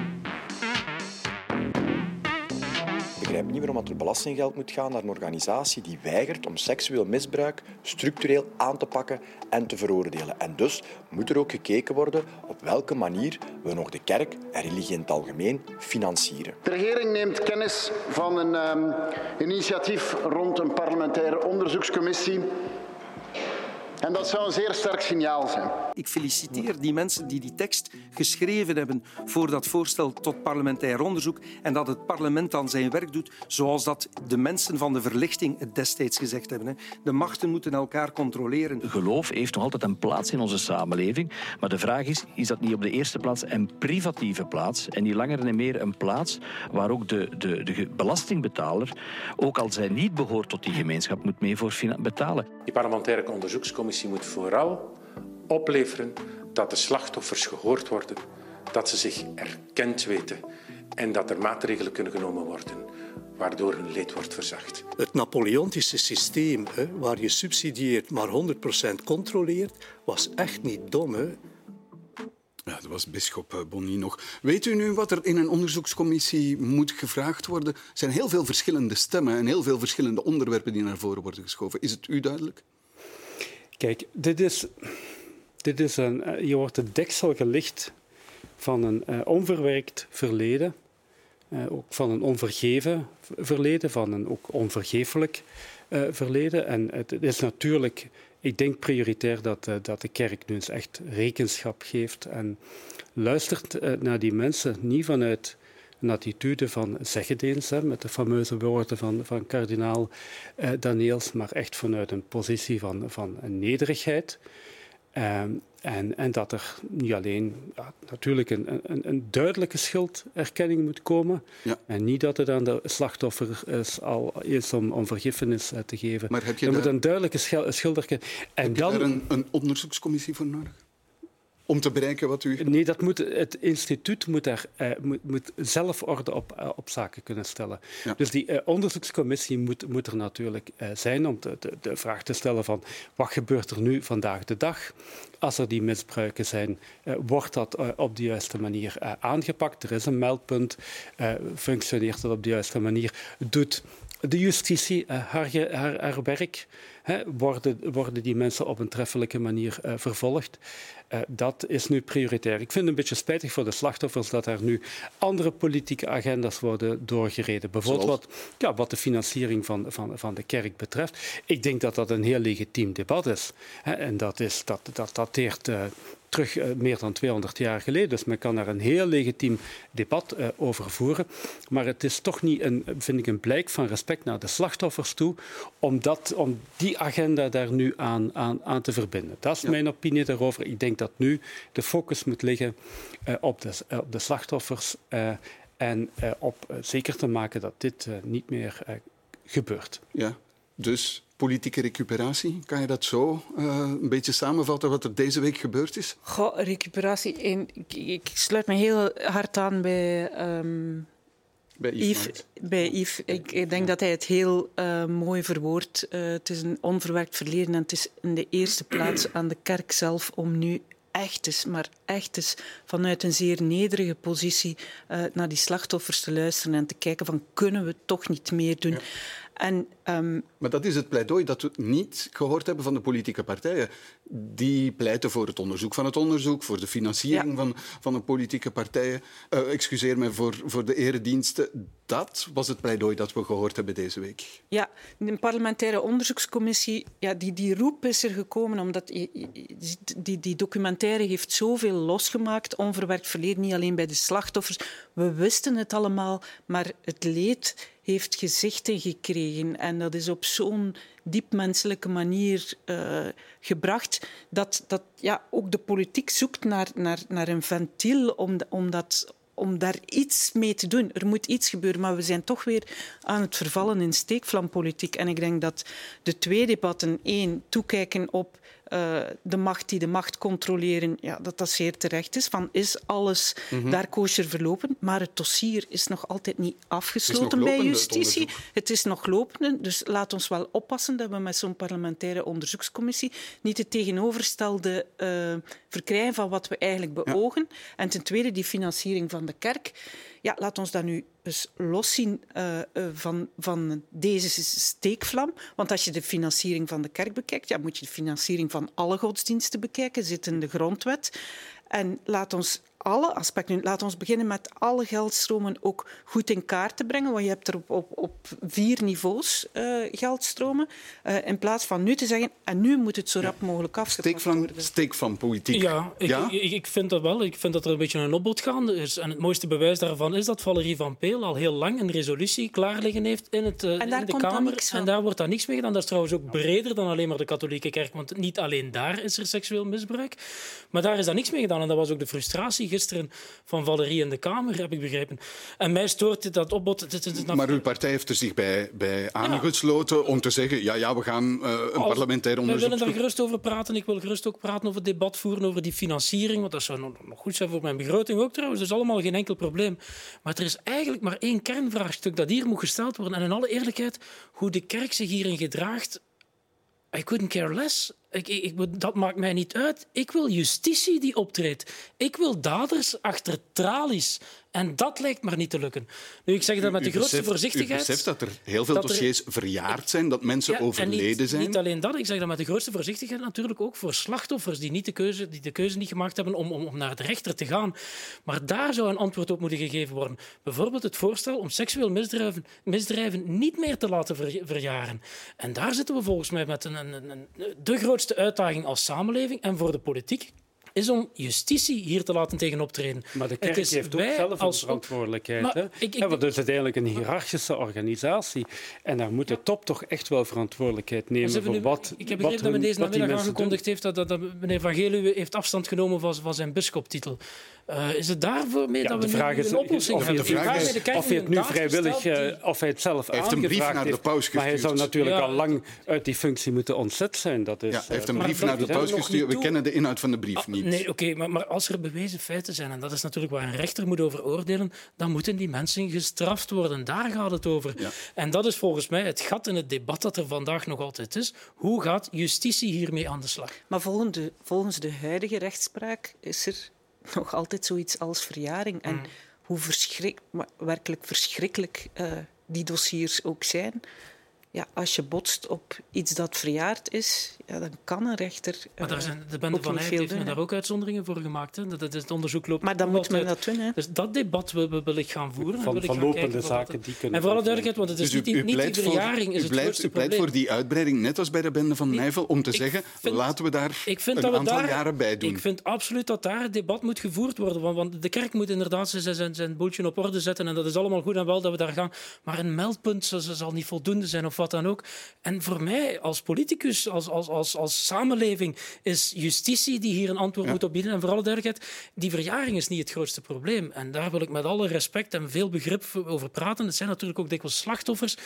Begrijp niet waarom er belastinggeld moet gaan naar een organisatie die weigert om seksueel misbruik structureel aan te pakken en te veroordelen. En dus moet er ook gekeken worden op welke manier we nog de kerk en religie in het algemeen financieren. De regering neemt kennis van een um, initiatief rond een parlementaire onderzoekscommissie en dat zou een zeer sterk signaal zijn. Ik feliciteer die mensen die die tekst geschreven hebben voor dat voorstel tot parlementair onderzoek en dat het parlement dan zijn werk doet zoals dat de mensen van de verlichting het destijds gezegd hebben. De machten moeten elkaar controleren. Geloof heeft nog altijd een plaats in onze samenleving, maar de vraag is, is dat niet op de eerste plaats een privatieve plaats en niet langer en meer een plaats waar ook de, de, de belastingbetaler, ook al zij niet behoort tot die gemeenschap, moet mee voor betalen. Die parlementaire onderzoekscommissie commissie moet vooral opleveren dat de slachtoffers gehoord worden, dat ze zich erkend weten en dat er maatregelen kunnen genomen worden waardoor hun leed wordt verzacht. Het Napoleontische systeem, hè, waar je subsidieert maar 100% controleert, was echt niet dom. Hè? Ja, dat was bischop eh, Bonny nog. Weet u nu wat er in een onderzoekscommissie moet gevraagd worden? Er zijn heel veel verschillende stemmen en heel veel verschillende onderwerpen die naar voren worden geschoven. Is het u duidelijk? Kijk, dit is, dit is een, eh, je wordt het deksel gelicht van een uh, onverwerkt verleden, uh, ook van een onvergeven verleden, van een ook onvergeeflijk verleden. En het is natuurlijk, ik denk prioritair dat, dat de kerk nu eens echt rekenschap geeft en luistert naar die mensen, niet vanuit een attitude van zeggedeens, met de fameuze woorden van, van kardinaal eh, Daniels, maar echt vanuit een positie van, van nederigheid. Ehm, en, en, dat er niet alleen ja, natuurlijk een, een, een, duidelijke schulderkenning moet komen. Ja. En niet dat het aan de slachtoffer is, al is om, om vergiffenis eh, te geven. Maar heb je er moet een duidelijke schulderkenning. En heb dan, je daar een, een onderzoekscommissie voor nodig? Om te bereiken wat u... Nee, dat moet, het instituut moet, daar, uh, moet, moet, zelf orde op, uh, op zaken kunnen stellen. Ja. Dus die uh, onderzoekscommissie moet, moet er natuurlijk zijn om de, de, de, vraag te stellen van wat gebeurt er nu vandaag de dag? Als er die misbruiken zijn, wordt dat op de juiste manier aangepakt? Er is een meldpunt, functioneert dat op de juiste manier? Doet de justitie haar, haar, haar werk? He, worden, worden die mensen op een treffelijke manier uh, vervolgd? Uh, dat is nu prioritair. Ik vind het een beetje spijtig voor de slachtoffers dat er nu andere politieke agendas worden doorgereden. Bijvoorbeeld wat, ja, wat de financiering van, van, van de kerk betreft. Ik denk dat dat een heel legitiem debat is. He, en dat, is, dat, dat dateert uh, terug uh, meer dan 200 jaar geleden. Dus men kan daar een heel legitiem debat uh, over voeren. Maar het is toch niet, een, vind ik, een blijk van respect naar de slachtoffers toe om, dat, om die agenda daar nu aan, aan, aan te verbinden. Dat is ja. mijn opinie daarover. Ik denk dat nu de focus moet liggen uh, op, de, op de slachtoffers en op zeker te maken dat dit niet meer gebeurt. Ja, dus politieke recuperatie. Kan je dat zo uh, een beetje samenvatten wat er deze week gebeurd is? Goh, recuperatie. Ik, ik, sluit me heel hard aan bij. Um, bij Yves. Yves, bij Yves. Ik, ik, denk dat hij het heel uh, mooi verwoordt. Uh, het is een onverwerkt verleden en het is in de eerste plaats aan de kerk zelf om nu echt is, maar echt is vanuit een zeer nederige positie uh, naar die slachtoffers te luisteren en te kijken van kunnen we toch niet meer doen. Ja. En, um... Maar dat is het pleidooi dat we niet gehoord hebben van de politieke partijen. Die pleiten voor het onderzoek van het onderzoek, voor de financiering ja. van, van de politieke partijen. Uh, excuseer me voor, voor de erediensten. Dat was het pleidooi dat we gehoord hebben deze week. Ja, een parlementaire onderzoekscommissie, ja, die, die roep is er gekomen omdat die, die, die documentaire heeft zoveel losgemaakt, onverwerkt verleden, niet alleen bij de slachtoffers. We wisten het allemaal, maar het leed heeft gezichten gekregen. En dat is op zo'n diep menselijke manier uh, gebracht dat, dat ja, ook de politiek zoekt naar, naar, naar een ventiel om, om, dat, om daar iets mee te doen. Er moet iets gebeuren, maar we zijn toch weer aan het vervallen in steekvlampolitiek. En ik denk dat de twee debatten, één, toekijken op uh, de macht die de macht controleren, ja, dat dat zeer terecht is. Van is alles mm -hmm. daar kosher verlopen? Maar het dossier is nog altijd niet afgesloten bij justitie. Het, het is nog lopende, dus laat ons wel oppassen dat we met zo'n parlementaire onderzoekscommissie niet het tegenovergestelde uh, verkrijgen van wat we eigenlijk beogen. Ja. En ten tweede die financiering van de kerk. Ja, laat ons dat nu eens loszien uh, van, van deze steekvlam. Want als je de financiering van de kerk bekijkt, ja, moet je de financiering van alle godsdiensten bekijken. Zit in de grondwet. En laat ons alle aspecten. Laat ons beginnen met alle geldstromen ook goed in kaart te brengen. Want je hebt er op, op, op vier niveaus uh, geldstromen. Uh, in plaats van nu te zeggen, en nu moet het zo rap mogelijk afgepakt steek van, worden. Steek van politiek. Ja, ik, ja? Ik, ik, vind dat wel. Ik vind dat er een beetje een opbod gaande is. En het mooiste bewijs daarvan is dat Valerie van Peel al heel lang een resolutie klaar liggen heeft in, het, uh, en daar in de komt Kamer. Dan en daar wordt dan niks mee gedaan. Dat is trouwens ook breder dan alleen maar de katholieke kerk. Want niet alleen daar is er seksueel misbruik. Maar daar is dan niks mee gedaan. En dat was ook de frustratie gisteren van Valerie in de Kamer, heb ik begrepen. En mij stoort dat opbod... Maar uw partij heeft er zich bij, bij aangesloten ja. om te zeggen ja, ja we gaan uh, een Als, parlementair onderzoek... We willen daar gerust over praten. Ik wil gerust ook praten over het debat voeren over die financiering, want dat zou nog goed zijn voor mijn begroting ook trouwens. Dat is allemaal geen enkel probleem. Maar er is eigenlijk maar één kernvraagstuk dat hier moet gesteld worden. En in alle eerlijkheid, hoe de kerk zich hierin gedraagt, I couldn't care less. Ik, dat maakt mij niet uit. Ik wil justitie die optreedt. Ik wil daders achter tralies. En dat lijkt maar niet te lukken. Nu, ik zeg dat met de grootste beseft, voorzichtigheid. U beseft dat er heel veel dossiers er, verjaard zijn, dat mensen ja, overleden niet, zijn? Niet alleen dat, ik zeg dat met de grootste voorzichtigheid natuurlijk ook voor slachtoffers die, niet de, keuze, die de keuze niet gemaakt hebben om, om, om naar de rechter te gaan. Maar daar zou een antwoord op moeten gegeven worden. Bijvoorbeeld het voorstel om seksueel misdrijven, misdrijven niet meer te laten ver, verjaren. En daar zitten we volgens mij met een, een, een, de grootste uitdaging als samenleving en voor de politiek is om justitie hier te laten tegenoptreden. Maar de kerk het is heeft ook zelf als een verantwoordelijkheid. Maar hè? ik- ik- Ja, want het is uiteindelijk een hiërarchische organisatie. En daar moet de top toch echt wel verantwoordelijkheid nemen voor nu- wat ik heb begrepen dat men deze namiddag aangekondigd heeft dat, dat, dat meneer Van Geluwe heeft afstand genomen van, van zijn bischoptitel. Uh, is het daarvoor mee Ja, dat de we vraag nu is een oplossing of hebben? het, Ik vraag de kerk of hij het nu vrijwillig, die- eh, of hij het zelf Hij heeft een brief naar de paus Maar hij zou gestuurd. natuurlijk Ja. al lang uit die functie moeten ontzet zijn. Dat is, Ja, hij heeft een eh, brief naar de paus gestuurd. We kennen de inhoud van de brief Ah, niet. Nee, oké, maar, maar als er bewezen feiten zijn, en dat is natuurlijk waar een rechter moet over oordelen, dan moeten die mensen gestraft worden. Daar gaat het over. Ja. En dat is volgens mij het gat in het debat dat er vandaag nog altijd is. Hoe gaat justitie hiermee aan de slag? Maar volgens de, volgens de huidige rechtspraak is er nog altijd zoiets als verjaring. En hoe verschrik, werkelijk verschrikkelijk eh, die dossiers ook zijn. Ja, als je botst op iets dat verjaard is, ja, dan kan een rechter. Maar daar eh, zijn, de bende van Eyck veel heeft doen, daar ook uitzonderingen voor gemaakt. Hè. Dat, dat, het onderzoek loopt Maar dan moet men dat doen. Hè. Dus dat debat wil, wil, wil ik gaan voeren. en Van- lopende zaken die kunnen En vooral duidelijkheid, want het is Dus u, niet, u niet pleit, die voor, verjaring is u, het pleit, grootste u pleit voor die uitbreiding, net als bij de bende van Nijvel, om te ik zeggen, vind- laten we daar Ik vind een dat we aantal daar, jaren bij doen. Ik vind absoluut dat daar het debat moet gevoerd worden. Want, want de kerk moet inderdaad zijn, zijn, zijn boeltje op orde zetten. En dat is allemaal goed en wel dat we daar gaan. Maar een meldpunt zal, zal niet voldoende zijn of wat dan ook. En voor mij als politicus, als, als, als, als samenleving, is justitie die hier een antwoord Ja. moet op bieden. En voor alle duidelijkheid, die verjaring is niet het grootste probleem. En daar wil ik met alle respect en veel begrip over praten. Het zijn natuurlijk ook dikwijls slachtoffers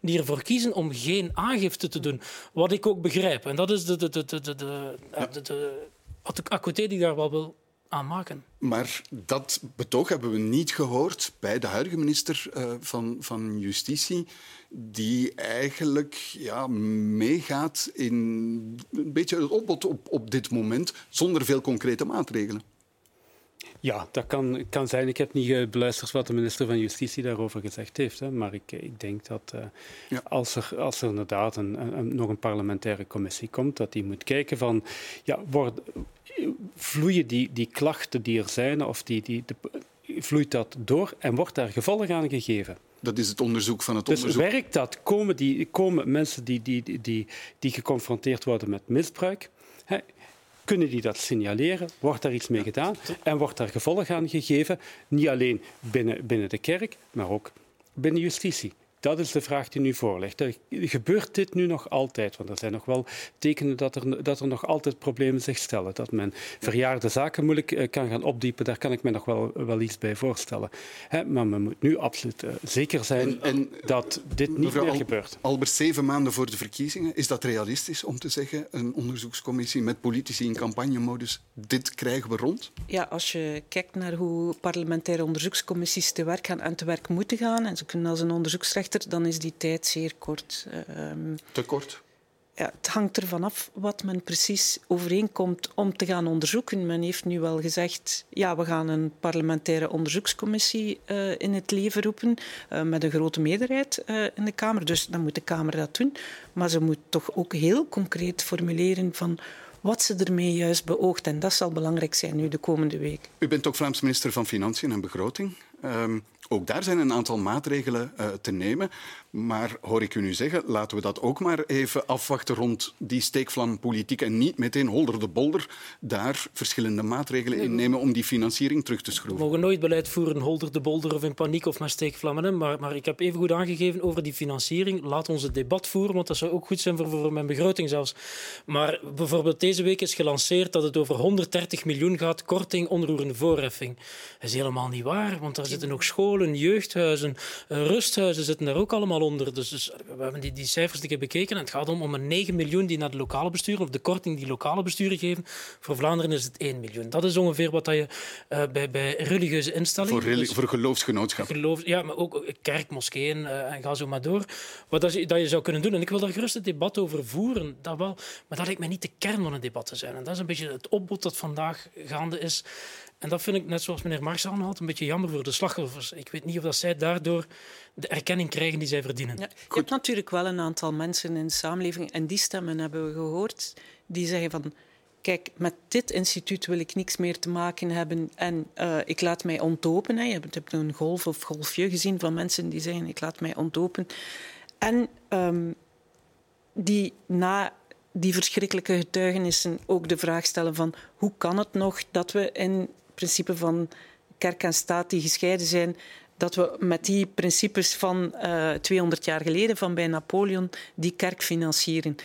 die ervoor kiezen om geen aangifte te doen. Wat ik ook begrijp. En dat is de, de, de, de, de, de, de, de accoté die ik daar wel wil aan maken. Maar dat betoog hebben we niet gehoord bij de huidige minister eh, van, van Justitie, die eigenlijk ja, meegaat in een beetje het opbod op, op dit moment, zonder veel concrete maatregelen. Ja, dat kan, kan zijn. Ik heb niet beluisterd wat de minister van Justitie daarover gezegd heeft. Hè. Maar ik, ik denk dat eh, Ja. als, er, als er inderdaad een, een- een- nog een parlementaire commissie komt, dat die moet kijken van, ja, wordt, vloeien die, die klachten die er zijn, of die, die, de, vloeit dat door en wordt daar gevolg aan gegeven? Dat is het onderzoek van het Dus onderzoek. werkt dat? Komen, die, komen mensen die, die, die, die, die geconfronteerd worden met misbruik, hè, kunnen die dat signaleren? Wordt daar iets mee gedaan? En wordt daar gevolg aan gegeven? Niet alleen binnen, binnen de kerk, maar ook binnen justitie. Dat is de vraag die nu voorligt. Gebeurt dit nu nog altijd? Want er zijn nog wel tekenen dat er, dat er nog altijd problemen zich stellen. Dat men verjaarde zaken moeilijk eh, kan gaan opdiepen, daar kan ik me nog wel, wel iets bij voorstellen. maar men moet nu absoluut uh, zeker zijn en, dat dit niet meer gebeurt. Albert, zeven maanden voor de verkiezingen, is dat realistisch om te zeggen, een onderzoekscommissie met politici in campagnemodus, dit krijgen we rond? Ja, als je kijkt naar hoe parlementaire onderzoekscommissies te werk gaan en te werk moeten gaan, en ze kunnen als een dan is die tijd zeer kort. Um, te kort? Ja, het hangt ervan af wat men precies overeenkomt om te gaan onderzoeken. Men heeft nu wel gezegd, ja, we gaan een parlementaire onderzoekscommissie uh, in het leven roepen uh, met een grote meerderheid uh, in de Kamer. Dus dan moet de Kamer dat doen. Maar ze moet toch ook heel concreet formuleren van wat ze ermee juist beoogt. En dat zal belangrijk zijn nu de komende week. U bent ook Vlaams minister van Financiën en Begroting. Um, ook daar zijn een aantal maatregelen uh, te nemen. Maar hoor ik u nu zeggen, laten we dat ook maar even afwachten rond die steekvlampolitiek en niet meteen holder de bolder daar verschillende maatregelen in nemen om die financiering terug te schroeven. We mogen nooit beleid voeren holder de bolder of in paniek of met steekvlammen. Maar, maar ik heb even goed aangegeven over die financiering. Laat ons het debat voeren, want dat zou ook goed zijn voor, voor mijn begroting zelfs. Maar bijvoorbeeld deze week is gelanceerd dat het over 130 miljoen gaat, korting onroerende voorheffing. Dat is helemaal niet waar, want daar zitten ook scholen, jeugdhuizen, eh, rusthuizen zitten daar ook allemaal onder. Dus, dus, we hebben die, die cijfers die bekeken en het gaat om, om een 9 miljoen die naar de lokale besturen, of de korting die lokale besturen geven. Voor Vlaanderen is het 1 miljoen. Dat is ongeveer wat je uh, bij, bij religieuze instellingen... Voor, dus, voor geloofsgenootschappen. Geloof, ja, maar ook kerk, moskeeën uh, en ga zo maar door. Wat dat, je, dat je zou kunnen doen. En ik wil daar gerust het debat over voeren, dat wel. Maar dat lijkt mij niet de kern van het debat te zijn. En dat is een beetje het opbod dat vandaag gaande is. En dat vind ik, net zoals meneer Marx aanhaalt, een beetje jammer voor de slachtoffers. Ik weet niet of dat zij daardoor de erkenning krijgen die zij verdienen. Ja, je hebt natuurlijk wel een aantal mensen in de samenleving, en die stemmen hebben we gehoord, die zeggen van... Kijk, met dit instituut wil ik niks meer te maken hebben en uh, ik laat mij ontdopen. Hè. Je hebt een golf of golfje gezien van mensen die zeggen ik laat mij ontdopen. En um, die na die verschrikkelijke getuigenissen ook de vraag stellen van hoe kan het nog dat we in principe van kerk en staat die gescheiden zijn, dat we met die principes van uh, eh, 200 jaar geleden, van bij Napoleon, die kerk financieren.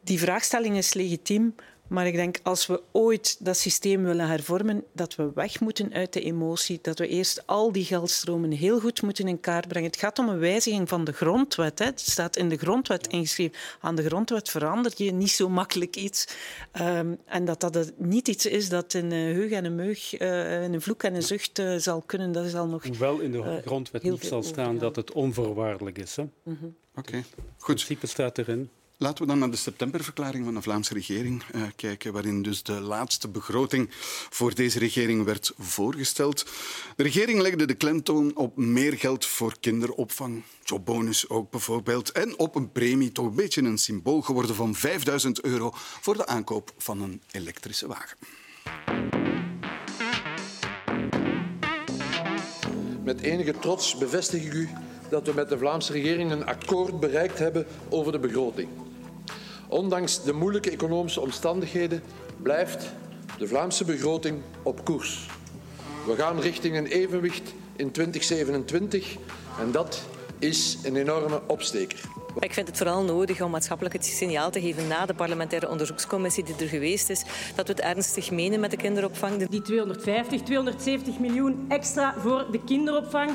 Die vraagstelling is legitiem, maar ik denk als we ooit dat systeem willen hervormen, dat we weg moeten uit de emotie, dat we eerst al die geldstromen heel goed moeten in kaart brengen. Het gaat om een wijziging van de grondwet. Hè. Het staat in de grondwet ingeschreven. Aan de grondwet verandert je niet zo makkelijk iets. Um, en dat dat niet iets is dat in een heug en een meug, uh, in een vloek en een zucht uh, zal kunnen, dat is al nog... Hoewel in de uh, grondwet niet zal staan dat het onvoorwaardelijk is. Hè? Mm -hmm. Oké, okay. goed. Het principe staat erin. Laten we dan naar de septemberverklaring van de Vlaamse regering uh, kijken, waarin dus de laatste begroting voor deze regering werd voorgesteld. De regering legde de klemtoon op meer geld voor kinderopvang, jobbonus ook bijvoorbeeld, en op een premie, toch een beetje een symbool geworden van 5000 euro voor de aankoop van een elektrische wagen. Met enige trots bevestig ik u dat we met de Vlaamse regering een akkoord bereikt hebben over de begroting. Ondanks de moeilijke economische omstandigheden blijft de Vlaamse begroting op koers. We gaan richting een evenwicht in 2027 en dat is een enorme opsteker. Ik vind het vooral nodig om maatschappelijk het signaal te geven na de parlementaire onderzoekscommissie die er geweest is, dat we het ernstig menen met de kinderopvang. Die 250, 270 miljoen extra voor de kinderopvang,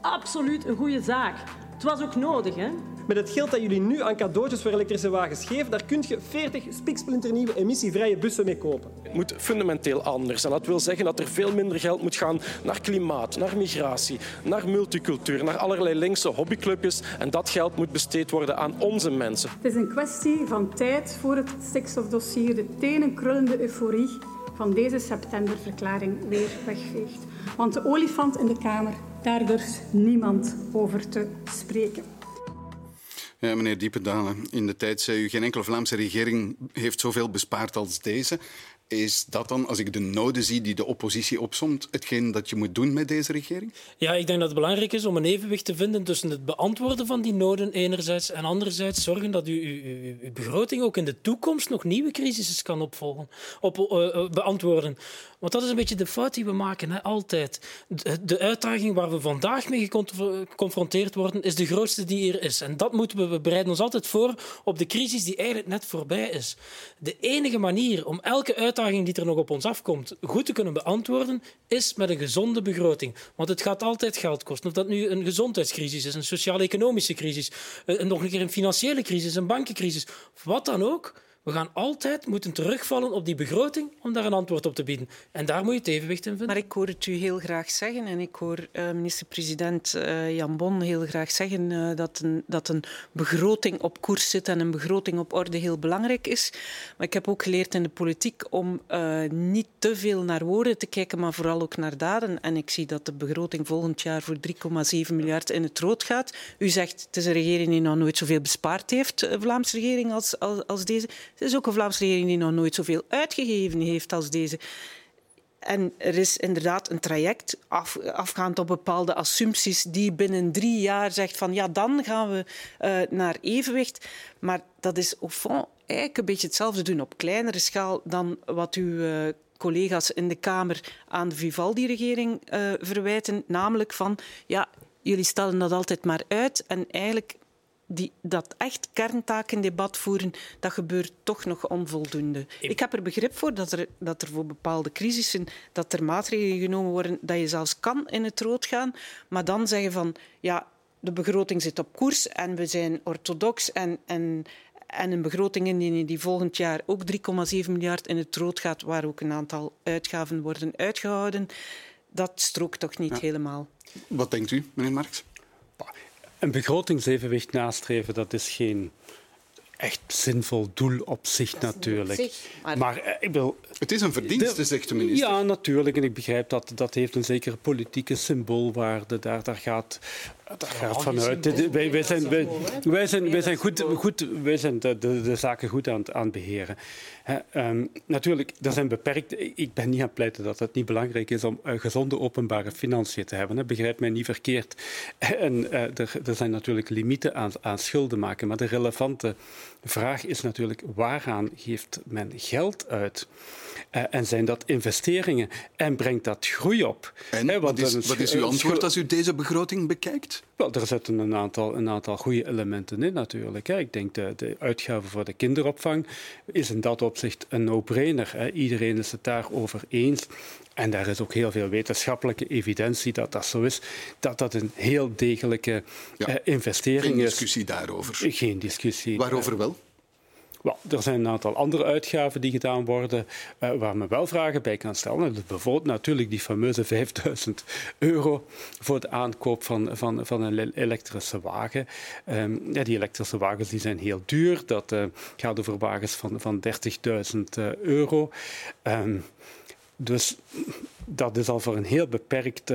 absoluut een goede zaak. Het was ook nodig, hè? Met het geld dat jullie nu aan cadeautjes voor elektrische wagens geven, daar kun je 40 spiksplinternieuwe emissievrije bussen mee kopen. Het moet fundamenteel anders. En dat wil zeggen dat er veel minder geld moet gaan naar klimaat, naar migratie, naar multicultuur, naar allerlei linkse hobbyclubjes. En dat geld moet besteed worden aan onze mensen. Het is een kwestie van tijd voor het stikstofdossier de tenenkrullende euforie van deze septemberverklaring weer wegveegt. Want de olifant in de Kamer, daar durft niemand over te spreken. Ja, meneer Diependalen, in de tijd zei u geen enkele Vlaamse regering heeft zoveel bespaard als deze. Is dat dan, als ik de noden zie die de oppositie opsomt, hetgeen dat je moet doen met deze regering? Ja, ik denk dat het belangrijk is om een evenwicht te vinden tussen het beantwoorden van die noden enerzijds en anderzijds zorgen dat uw, uw, begroting ook in de toekomst nog nieuwe crisissen kan opvolgen, op, uh, beantwoorden. Want dat is een beetje de fout die we maken, hè, altijd. De, de uitdaging waar we vandaag mee geconfronteerd worden, is de grootste die er is. En dat moeten we, we bereiden ons altijd voor op de crisis die eigenlijk net voorbij is. De enige manier om elke uitdaging die er nog op ons afkomt goed te kunnen beantwoorden, is met een gezonde begroting. Want het gaat altijd geld kosten. Of dat nu een gezondheidscrisis is, een sociaal-economische crisis, een, nog een keer een financiële crisis, een bankencrisis, wat dan ook. We gaan altijd moeten terugvallen op die begroting om daar een antwoord op te bieden. En daar moet je het evenwicht in vinden. Maar ik hoor het u heel graag zeggen en ik hoor uh, minister-president uh, Jan Bon heel graag zeggen uh, dat, een, dat een begroting op koers zit en een begroting op orde heel belangrijk is. Maar ik heb ook geleerd in de politiek om niet te veel naar woorden te kijken, maar vooral ook naar daden. En ik zie dat de begroting volgend jaar voor 3,7 miljard in het rood gaat. U zegt het een regering die nog nooit zoveel bespaard heeft, de Vlaamse regering, als, als, als deze. Het is ook een Vlaamse regering die nog nooit zoveel uitgegeven heeft als deze. En er is inderdaad een traject af, afgaand op bepaalde assumpties die binnen drie jaar zegt van ja, dan gaan we uh, naar evenwicht. Maar dat is au fond eigenlijk een beetje hetzelfde doen op kleinere schaal dan wat uw uh, collega's in de Kamer aan de Vivaldi-regering uh, verwijten. Namelijk van ja, jullie stellen dat altijd maar uit en eigenlijk die, dat echt kerntakendebat voeren, dat gebeurt toch nog onvoldoende. Ik heb er begrip voor dat er, dat er voor bepaalde crisissen dat er maatregelen genomen worden dat je zelfs kan in het rood gaan, maar dan zeggen van ja, de begroting zit op koers en we zijn orthodox en, en, en een begroting in die volgend jaar ook 3,7 miljard in het rood gaat, waar ook een aantal uitgaven worden uitgehouden, dat strookt toch niet helemaal. Wat denkt u, meneer Marks? Een begrotingsevenwicht nastreven, dat is geen echt zinvol doel op zich natuurlijk. maar, eh, ik wil, het is een verdienste, zegt de minister. Ja, natuurlijk. En ik begrijp dat dat heeft een zekere politieke symboolwaarde. Daar, daar gaat dat gaat vanuit. Wij, wij, zijn, wij, wij, zijn, wij zijn, goed, goed, wij zijn de, de, de zaken goed aan, aan het beheren. um, natuurlijk, er zijn beperkt. Ik ben niet aan het pleiten dat het niet belangrijk is om uh, gezonde openbare financiën te hebben. He. Begrijp mij niet verkeerd. En uh, er, er, zijn natuurlijk limieten aan, aan schulden maken. Maar de relevante vraag is natuurlijk waaraan geeft men geld uit? Uh, en zijn dat investeringen? En brengt dat groei op? En He, wat, is, wat is uw antwoord als u deze begroting bekijkt? Wel, er zitten een aantal, een aantal goede elementen in natuurlijk. Hè. Ik denk de, de uitgaven voor de kinderopvang is in dat opzicht een no-brainer. Iedereen is het daarover eens. En daar is ook heel veel wetenschappelijke evidentie dat dat zo is. Dat dat een heel degelijke ja, uh, investering is. Geen discussie daarover. Geen discussie. Waarover wel? Wel, er zijn een aantal andere uitgaven die gedaan worden uh, waar men wel vragen bij kan stellen. Dus bijvoorbeeld natuurlijk die fameuze 5000 euro voor de aankoop van, van, van een elektrische wagen. Um, ja, die elektrische wagens die zijn heel duur. Dat uh, gaat over wagens van, van 30.000 uh, euro. Um, dus dat is al voor een heel beperkt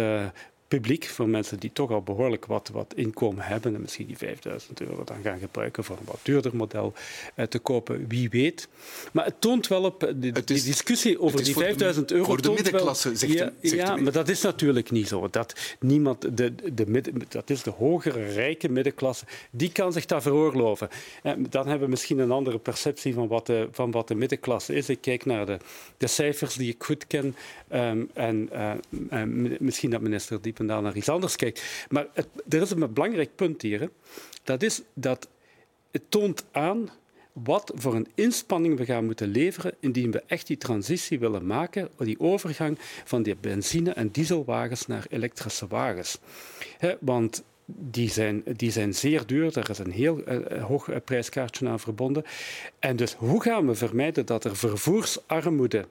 publiek, voor mensen die toch al behoorlijk wat, wat inkomen hebben en misschien die 5000 euro dan gaan gebruiken voor een wat duurder model uh, te kopen, wie weet. Maar het toont wel op, de, is, die discussie over die 5000 euro... Voor de middenklasse, wel, zegt ja, zegt ja maar dat is natuurlijk niet zo. Dat, niemand, de, de midden, dat is de hogere, rijke middenklasse, die kan zich dat veroorloven. En dan hebben we misschien een andere perceptie van wat de, van wat de middenklasse is. Ik kijk naar de, de cijfers die ik goed ken um, en uh, misschien dat minister Diepen daar naar iets anders kijkt. Maar er is een belangrijk punt hier. Hè. Dat is dat het toont aan wat voor een inspanning we gaan moeten leveren indien we echt die transitie willen maken, die overgang van die benzine- en dieselwagens naar elektrische wagens. Want die zijn, die zijn zeer duur, daar is een heel uh, hoog prijskaartje aan verbonden. En dus hoe gaan we vermijden dat er vervoersarmoede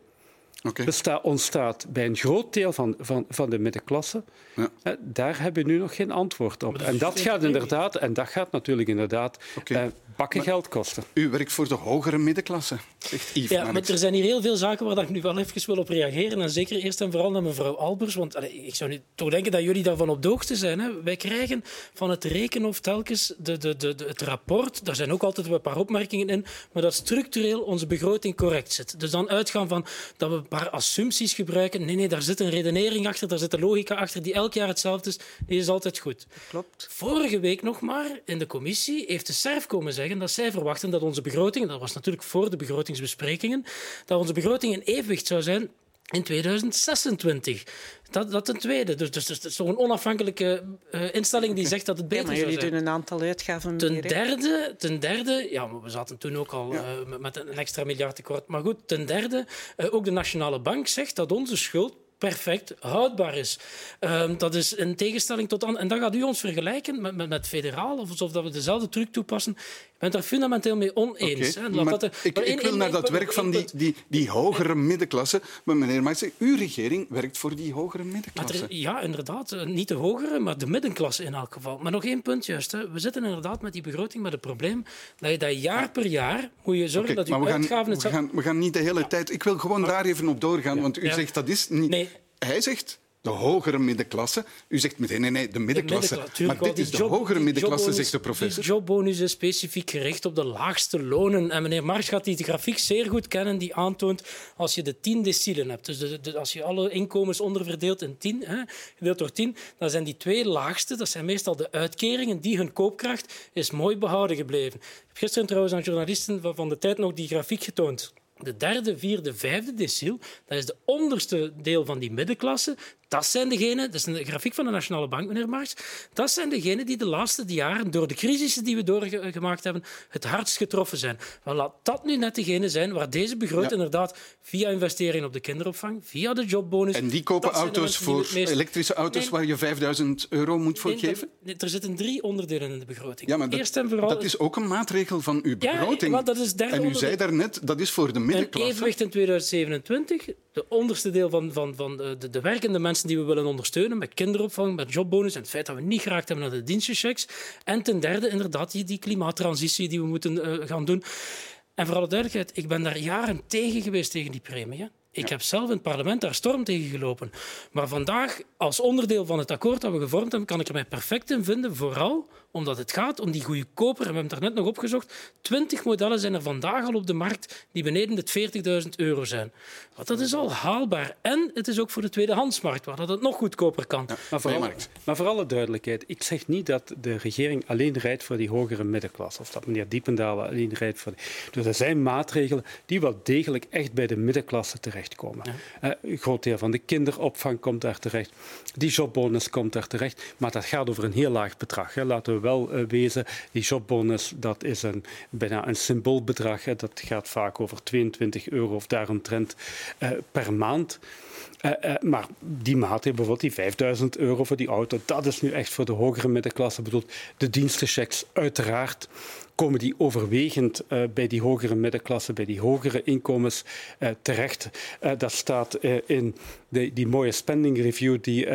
okay. bestaat, ontstaat bij een groot deel van, van, van de middenklasse. Ja. Daar hebben we nu nog geen antwoord op. En dat gaat inderdaad, en dat gaat natuurlijk inderdaad okay. Bakken maar geld kosten. U werkt voor de hogere middenklasse. zegt Yves Ja, maar er zijn hier heel veel zaken waar ik nu wel even wil op reageren. En zeker eerst en vooral naar mevrouw Albers. Want allee, ik zou nu toch denken dat jullie daarvan op de hoogte zijn. Hè. Wij krijgen van het Rekenhof telkens de, de, de, de- het rapport. Daar zijn ook altijd een paar opmerkingen in. Maar dat structureel onze begroting correct zit. Dus dan uitgaan van dat we een paar assumpties gebruiken. Nee, nee, daar zit een redenering achter. Daar zit een logica achter die elk jaar hetzelfde is. Die is altijd goed. Klopt. Vorige week nog maar in de commissie heeft de SERF komen zeggen dat zij verwachten dat onze begroting, dat was natuurlijk voor de begrotingsbesprekingen, dat onze begroting in evenwicht zou zijn in 2026. Dat, dat ten tweede. Dus, dus, dus het is toch een onafhankelijke eh, instelling die zegt dat het Ja, beter maar zou jullie doen een aantal uitgaven Ten meer, derde, ten derde, ja, maar we zaten toen ook al eh, met- met een extra miljard tekort. Maar goed, ten derde, eh, ook de Nationale Bank zegt dat onze schuld perfect houdbaar is. Ehm, dat is in tegenstelling tot... An en dan gaat u ons vergelijken met, met, met federaal, of alsof dat we dezelfde truc toepassen. Ik ben daar fundamenteel mee oneens. Maar dat er- ik, maar ik wil naar dat werk van die, die, die hogere middenklasse. Maar meneer Maarten, uw regering werkt voor die hogere middenklasse. er- ja, inderdaad. Eh, Niet de hogere, maar de middenklasse in elk geval. Maar nog één punt juist. Hè. We zitten inderdaad met die begroting met het probleem dat je dat jaar per jaar moet je zorgen dat je maar we uitgaven... gaan, we, gaan, we gaan niet de hele tijd... Ik wil gewoon daar even op doorgaan, want u Ja. zegt dat is niet... Hij zegt de hogere middenklasse. U zegt meteen, nee, nee, de middenklasse. maar dit is de job- hogere middenklasse, zegt de professor. Die jobbonus is specifiek gericht op de laagste lonen. En meneer Marx gaat die grafiek zeer goed kennen, die aantoont als je de 10 decilen hebt. Dus de, de- als je alle inkomens onderverdeelt in 10, hè, gedeeld door 10, dan zijn die twee laagste, dat zijn meestal de uitkeringen, die hun koopkracht is mooi behouden gebleven. Ik heb gisteren trouwens aan journalisten van de tijd nog die grafiek getoond. De derde, vierde, vijfde deciel, dat is de onderste deel van die middenklasse. Dat zijn degenen, dat is een grafiek van de Nationale Bank, meneer Marx, dat zijn degenen die de laatste jaren, door de crisissen die we doorgemaakt hebben, het hardst getroffen zijn. Maar laat dat nu net degene zijn waar deze begroting Ja. inderdaad via investeringen op de kinderopvang, via de jobbonus... En die kopen auto's voor meest- elektrische auto's Nee, waar je 5000 euro moet voor nee, geven? nee, er zitten drie onderdelen in de begroting. Ja, maar dat, Eerst en vooral dat is ook een maatregel van uw begroting. maar dat is en u zei daarnet, dat is voor de Een middenklasse. evenwicht in 2027. De onderste deel van, van, van de, de, de werkende mensen die we willen ondersteunen, met kinderopvang, met jobbonus en het feit dat we niet geraakt hebben naar de dienstenchecks. En ten derde, inderdaad, die, die klimaattransitie die we moeten eh, gaan doen. En voor alle duidelijkheid, ik ben daar jaren tegen geweest, tegen die premie. hè. Ik heb zelf in het parlement daar storm tegen gelopen. Maar vandaag, als onderdeel van het akkoord dat we gevormd hebben, kan ik er mij perfect in vinden. Vooral omdat het gaat om die goede koper. En we hebben het daarnet nog opgezocht. 20 modellen zijn er vandaag al op de markt die beneden de 40.000 euro zijn. Want dat is al haalbaar. En het is ook voor de tweedehandsmarkt, waar dat het nog goedkoper kan. Maar voor, alle, maar voor alle duidelijkheid, ik zeg niet dat de regering alleen rijdt voor die hogere middenklasse. Of dat meneer Diependaal alleen rijdt voor die. Dus er zijn maatregelen die wel degelijk echt bij de middenklasse terechtkomen. Eh, een groot deel van de kinderopvang komt daar terecht. Die jobbonus komt daar terecht. Maar dat gaat over een heel laag bedrag. Hè. Laten we wel eh, wezen, die jobbonus dat is een, bijna een symboolbedrag. Hè. Dat gaat vaak over 22 euro of daaromtrent eh, per maand. Eh, maar die maatregel, bijvoorbeeld die 5000 euro voor die auto, dat is nu echt voor de hogere middenklasse bedoeld. De dienstenchecks, uiteraard komen die overwegend eh, bij die hogere middenklasse, bij die hogere inkomens eh, terecht. Eh, dat staat in de, die mooie spending review die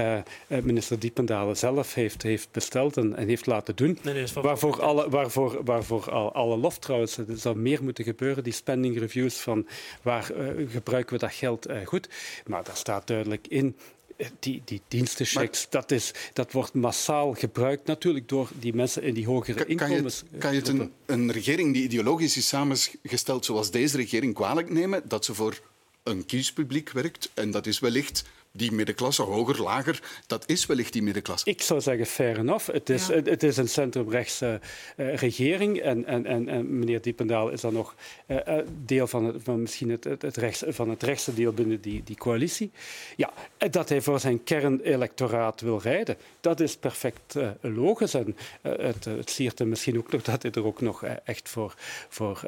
minister Diependalen zelf heeft, heeft besteld en, en heeft laten doen. Nee, nee, waarvoor alle, waarvoor, waarvoor al, alle lof trouwens. Er zou meer moeten gebeuren, die spending reviews van waar gebruiken we dat geld goed. Maar daar staat duidelijk in. Eh, Die, die dienstenchecks, dat, is, dat wordt massaal gebruikt natuurlijk door die mensen in die hogere Kan je inkomens. het, kan je het een, een regering die ideologisch is samengesteld zoals deze regering kwalijk nemen dat ze voor een kiespubliek werkt en dat is wellicht die middenklasse, hoger, lager, dat is wellicht die middenklasse. Ik zou zeggen, fair enough. Het is, het, het is een centrumrechtse eh, regering en, en, en, en meneer Diependaal is dan nog eh, eh, deel van, het, van misschien het, het, het rechts, van het rechtse deel binnen die, die coalitie. Ja, dat hij voor zijn kernelectoraat wil rijden, dat is perfect logisch. En het, het siert hem misschien ook nog dat hij er ook nog echt voor, voor,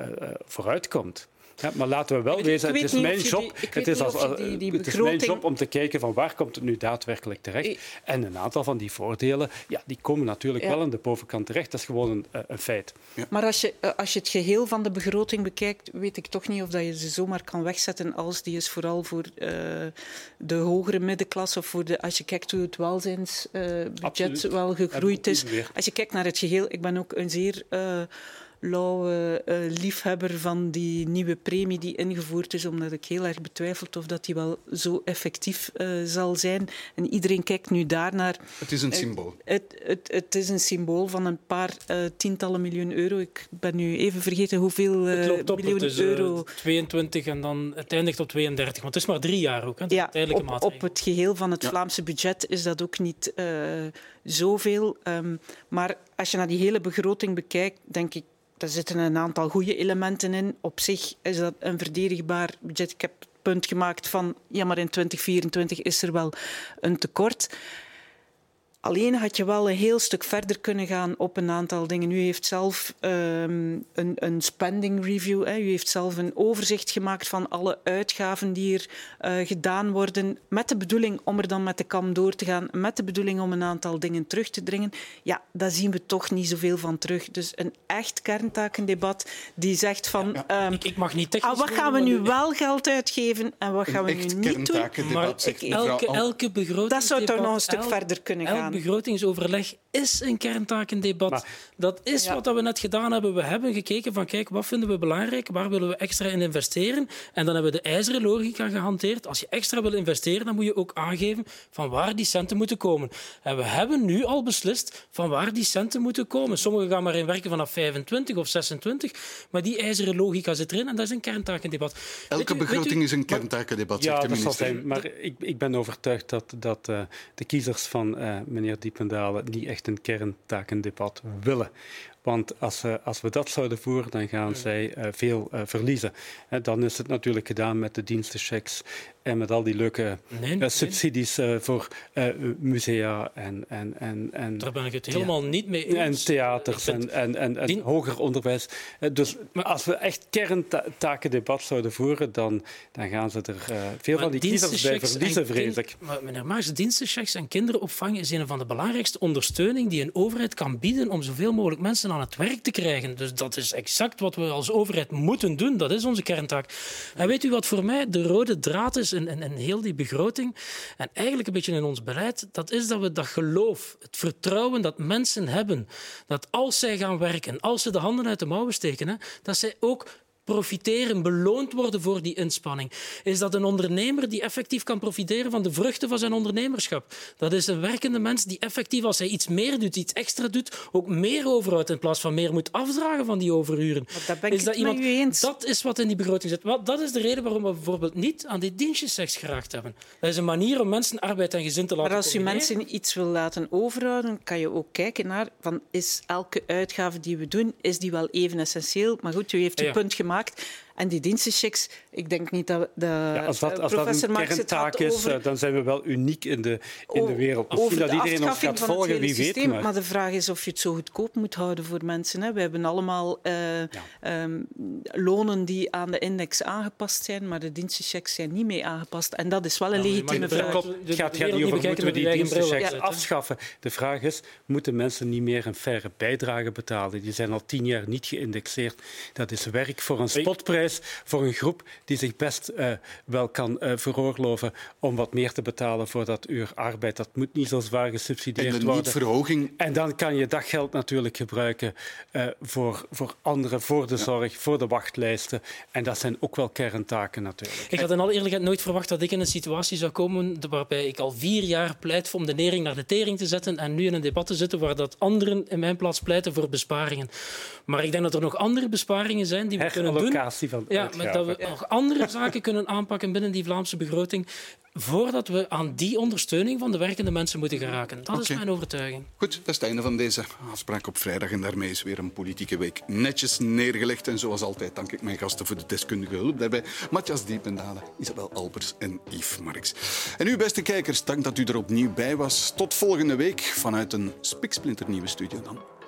vooruit komt. Ja, maar laten we wel Ik- wezen, ik het is mijn job, die- het is, niet als, of je die- die het is mijn begroting- job om te kijken van waar komt het nu daadwerkelijk terecht. En een aantal van die voordelen, ja, die komen natuurlijk Ja. wel aan de bovenkant terecht. Dat is gewoon een, eh, een feit. Maar als je, eh, als je het geheel van de begroting bekijkt, weet ik toch niet of dat je ze zomaar kan wegzetten als die is vooral voor eh, de hogere middenklasse of voor de, als je kijkt hoe het welzijnsbudget wel gegroeid is. Als je kijkt naar het geheel, ik ben ook een zeer eh, lauwe uh, liefhebber van die nieuwe premie die ingevoerd is, omdat ik heel erg betwijfeld of dat die wel zo effectief uh, zal zijn. En iedereen kijkt nu daarnaar. Het is een symbool. Het, het, het is een symbool van een paar uh, tientallen miljoen euro. Ik ben nu even vergeten hoeveel uh, het op, miljoen het is, euro. 22 en dan het eindigt op 32. Want het is maar drie jaar ook. Hè, ja, op, op, het geheel van het ja. Vlaamse budget is dat ook niet zoveel. Um, maar als je naar die hele begroting bekijkt, denk ik er zitten een aantal goede elementen in. Op zich is dat een verdedigbaar budget. Ik heb het punt gemaakt van, ja, maar in 2024 is er wel een tekort. Alleen had je wel een heel stuk verder kunnen gaan op een aantal dingen. U heeft zelf um, een, een, spending review. Hè. U heeft zelf een overzicht gemaakt van alle uitgaven die er uh, gedaan worden. Met de bedoeling om er dan met de kam door te gaan. Met de bedoeling om een aantal dingen terug te dringen. Ja, daar zien we toch niet zoveel van terug. Dus een echt kerntakendebat die zegt van... Ja, ja. Um, ik, ik, mag niet technisch ah, Wat gaan we nu wel geld uitgeven en wat gaan we nu niet doen? Maar elke, elke begroting... Dat zou toch nog een stuk verder kunnen gaan begrotingsoverleg is een kerntakendebat. Maar, dat is ja. wat we net gedaan hebben. We hebben gekeken van kijk, wat vinden we belangrijk? Waar willen we extra in investeren? En dan hebben we de ijzeren logica gehanteerd. Als je extra wil investeren, dan moet je ook aangeven van waar die centen moeten komen. En we hebben nu al beslist van waar die centen moeten komen. Sommigen gaan maar in werken vanaf 25 of 26, maar die ijzeren logica zit erin en dat is een kerntakendebat. Elke u, begroting u, is een kerntakendebat, ja, zegt de minister. Dat zal zijn, maar ik, ik ben overtuigd dat, dat uh, de kiezers van uh, meneer Diependalen niet echt een kerntakendebat willen. Want als, als we dat zouden voeren, dan gaan zij uh, veel uh, verliezen. En dan is het natuurlijk gedaan met de dienstenchecks en met al die leuke nee, subsidies nee. voor musea en, en, en, en... Daar ben ik het helemaal niet mee eens. En theaters en, en, en, en Dien... hoger onderwijs. Dus maar, als we echt kerntakendebat zouden voeren, dan, dan gaan ze er veel van die kiezers bij verliezen, vrees ik. Maar meneer Maars, dienstenchecks en kinderopvang is een van de belangrijkste ondersteuningen die een overheid kan bieden om zoveel mogelijk mensen aan het werk te krijgen. Dus dat is exact wat we als overheid moeten doen. Dat is onze kerntaak. En weet u wat voor mij de rode draad is in, in, heel die begroting en eigenlijk een beetje in ons beleid? Dat is dat we dat geloof, het vertrouwen dat mensen hebben, dat als zij gaan werken, als ze de handen uit de mouwen steken, dat zij ook profiteren, beloond worden voor die inspanning? Is dat een ondernemer die effectief kan profiteren van de vruchten van zijn ondernemerschap? Dat is een werkende mens die effectief, als hij iets meer doet, iets extra doet, ook meer overhoudt in plaats van meer moet afdragen van die overuren. dat ben is dat iemand... met u eens. Dat is wat in die begroting zit. Wel, dat is de reden waarom we bijvoorbeeld niet aan die dienstjeseks geraakt hebben. Dat is een manier om mensen arbeid en gezin te laten Maar als u combineren. mensen iets wil laten overhouden, kan je ook kijken naar van is elke uitgave die we doen, is die wel even essentieel? Maar goed, u heeft uw Ja. punt gemaakt gemaakt. En die dienstenchecks, ik denk niet dat de Ja, als dat, als dat professor een kerntaak is, over, eh, dan zijn we wel uniek in de, in de wereld. Misschien over dat de iedereen ons gaat volgen, wie weet. Maar. Maar de vraag is of je het zo goedkoop moet houden voor mensen. Hè. We hebben allemaal eh, ehm, lonen die aan de index aangepast zijn, maar de dienstenchecks zijn niet mee aangepast. En dat is wel een Ja, legitieme vraag. Het gaat, de gaat wereld niet over moeten we die dienstenchecks afschaffen. De vraag is, moeten mensen niet meer een faire bijdrage betalen? Die zijn al tien jaar niet geïndexeerd. Dat is werk voor een spotprijs voor een groep die zich best eh, wel kan eh, veroorloven om wat meer te betalen voor dat uur arbeid. Dat moet niet zo zwaar gesubsidieerd En de worden. niet-verhoging En dan kan je dat geld natuurlijk gebruiken eh, voor, voor anderen, voor de zorg, voor de wachtlijsten. En dat zijn ook wel kerntaken natuurlijk. Ik had in alle eerlijkheid nooit verwacht dat ik in een situatie zou komen waarbij ik al vier jaar pleit om de nering naar de tering te zetten en nu in een debat te zitten waar dat anderen in mijn plaats pleiten voor besparingen. Maar ik denk dat er nog andere besparingen zijn die we kunnen doen. Van Ja, maar dat we nog andere zaken kunnen aanpakken binnen die Vlaamse begroting voordat we aan die ondersteuning van de werkende mensen moeten geraken. Dat is mijn overtuiging. Goed, dat is het einde van deze afspraak op vrijdag. En daarmee is weer een politieke week netjes neergelegd. En zoals altijd dank ik mijn gasten voor de deskundige hulp daarbij. Matthias Diependalen, Isabel Albers en Yves Marx. En u, beste kijkers, dank dat u er opnieuw bij was. Tot volgende week vanuit een spiksplinternieuwe studio dan.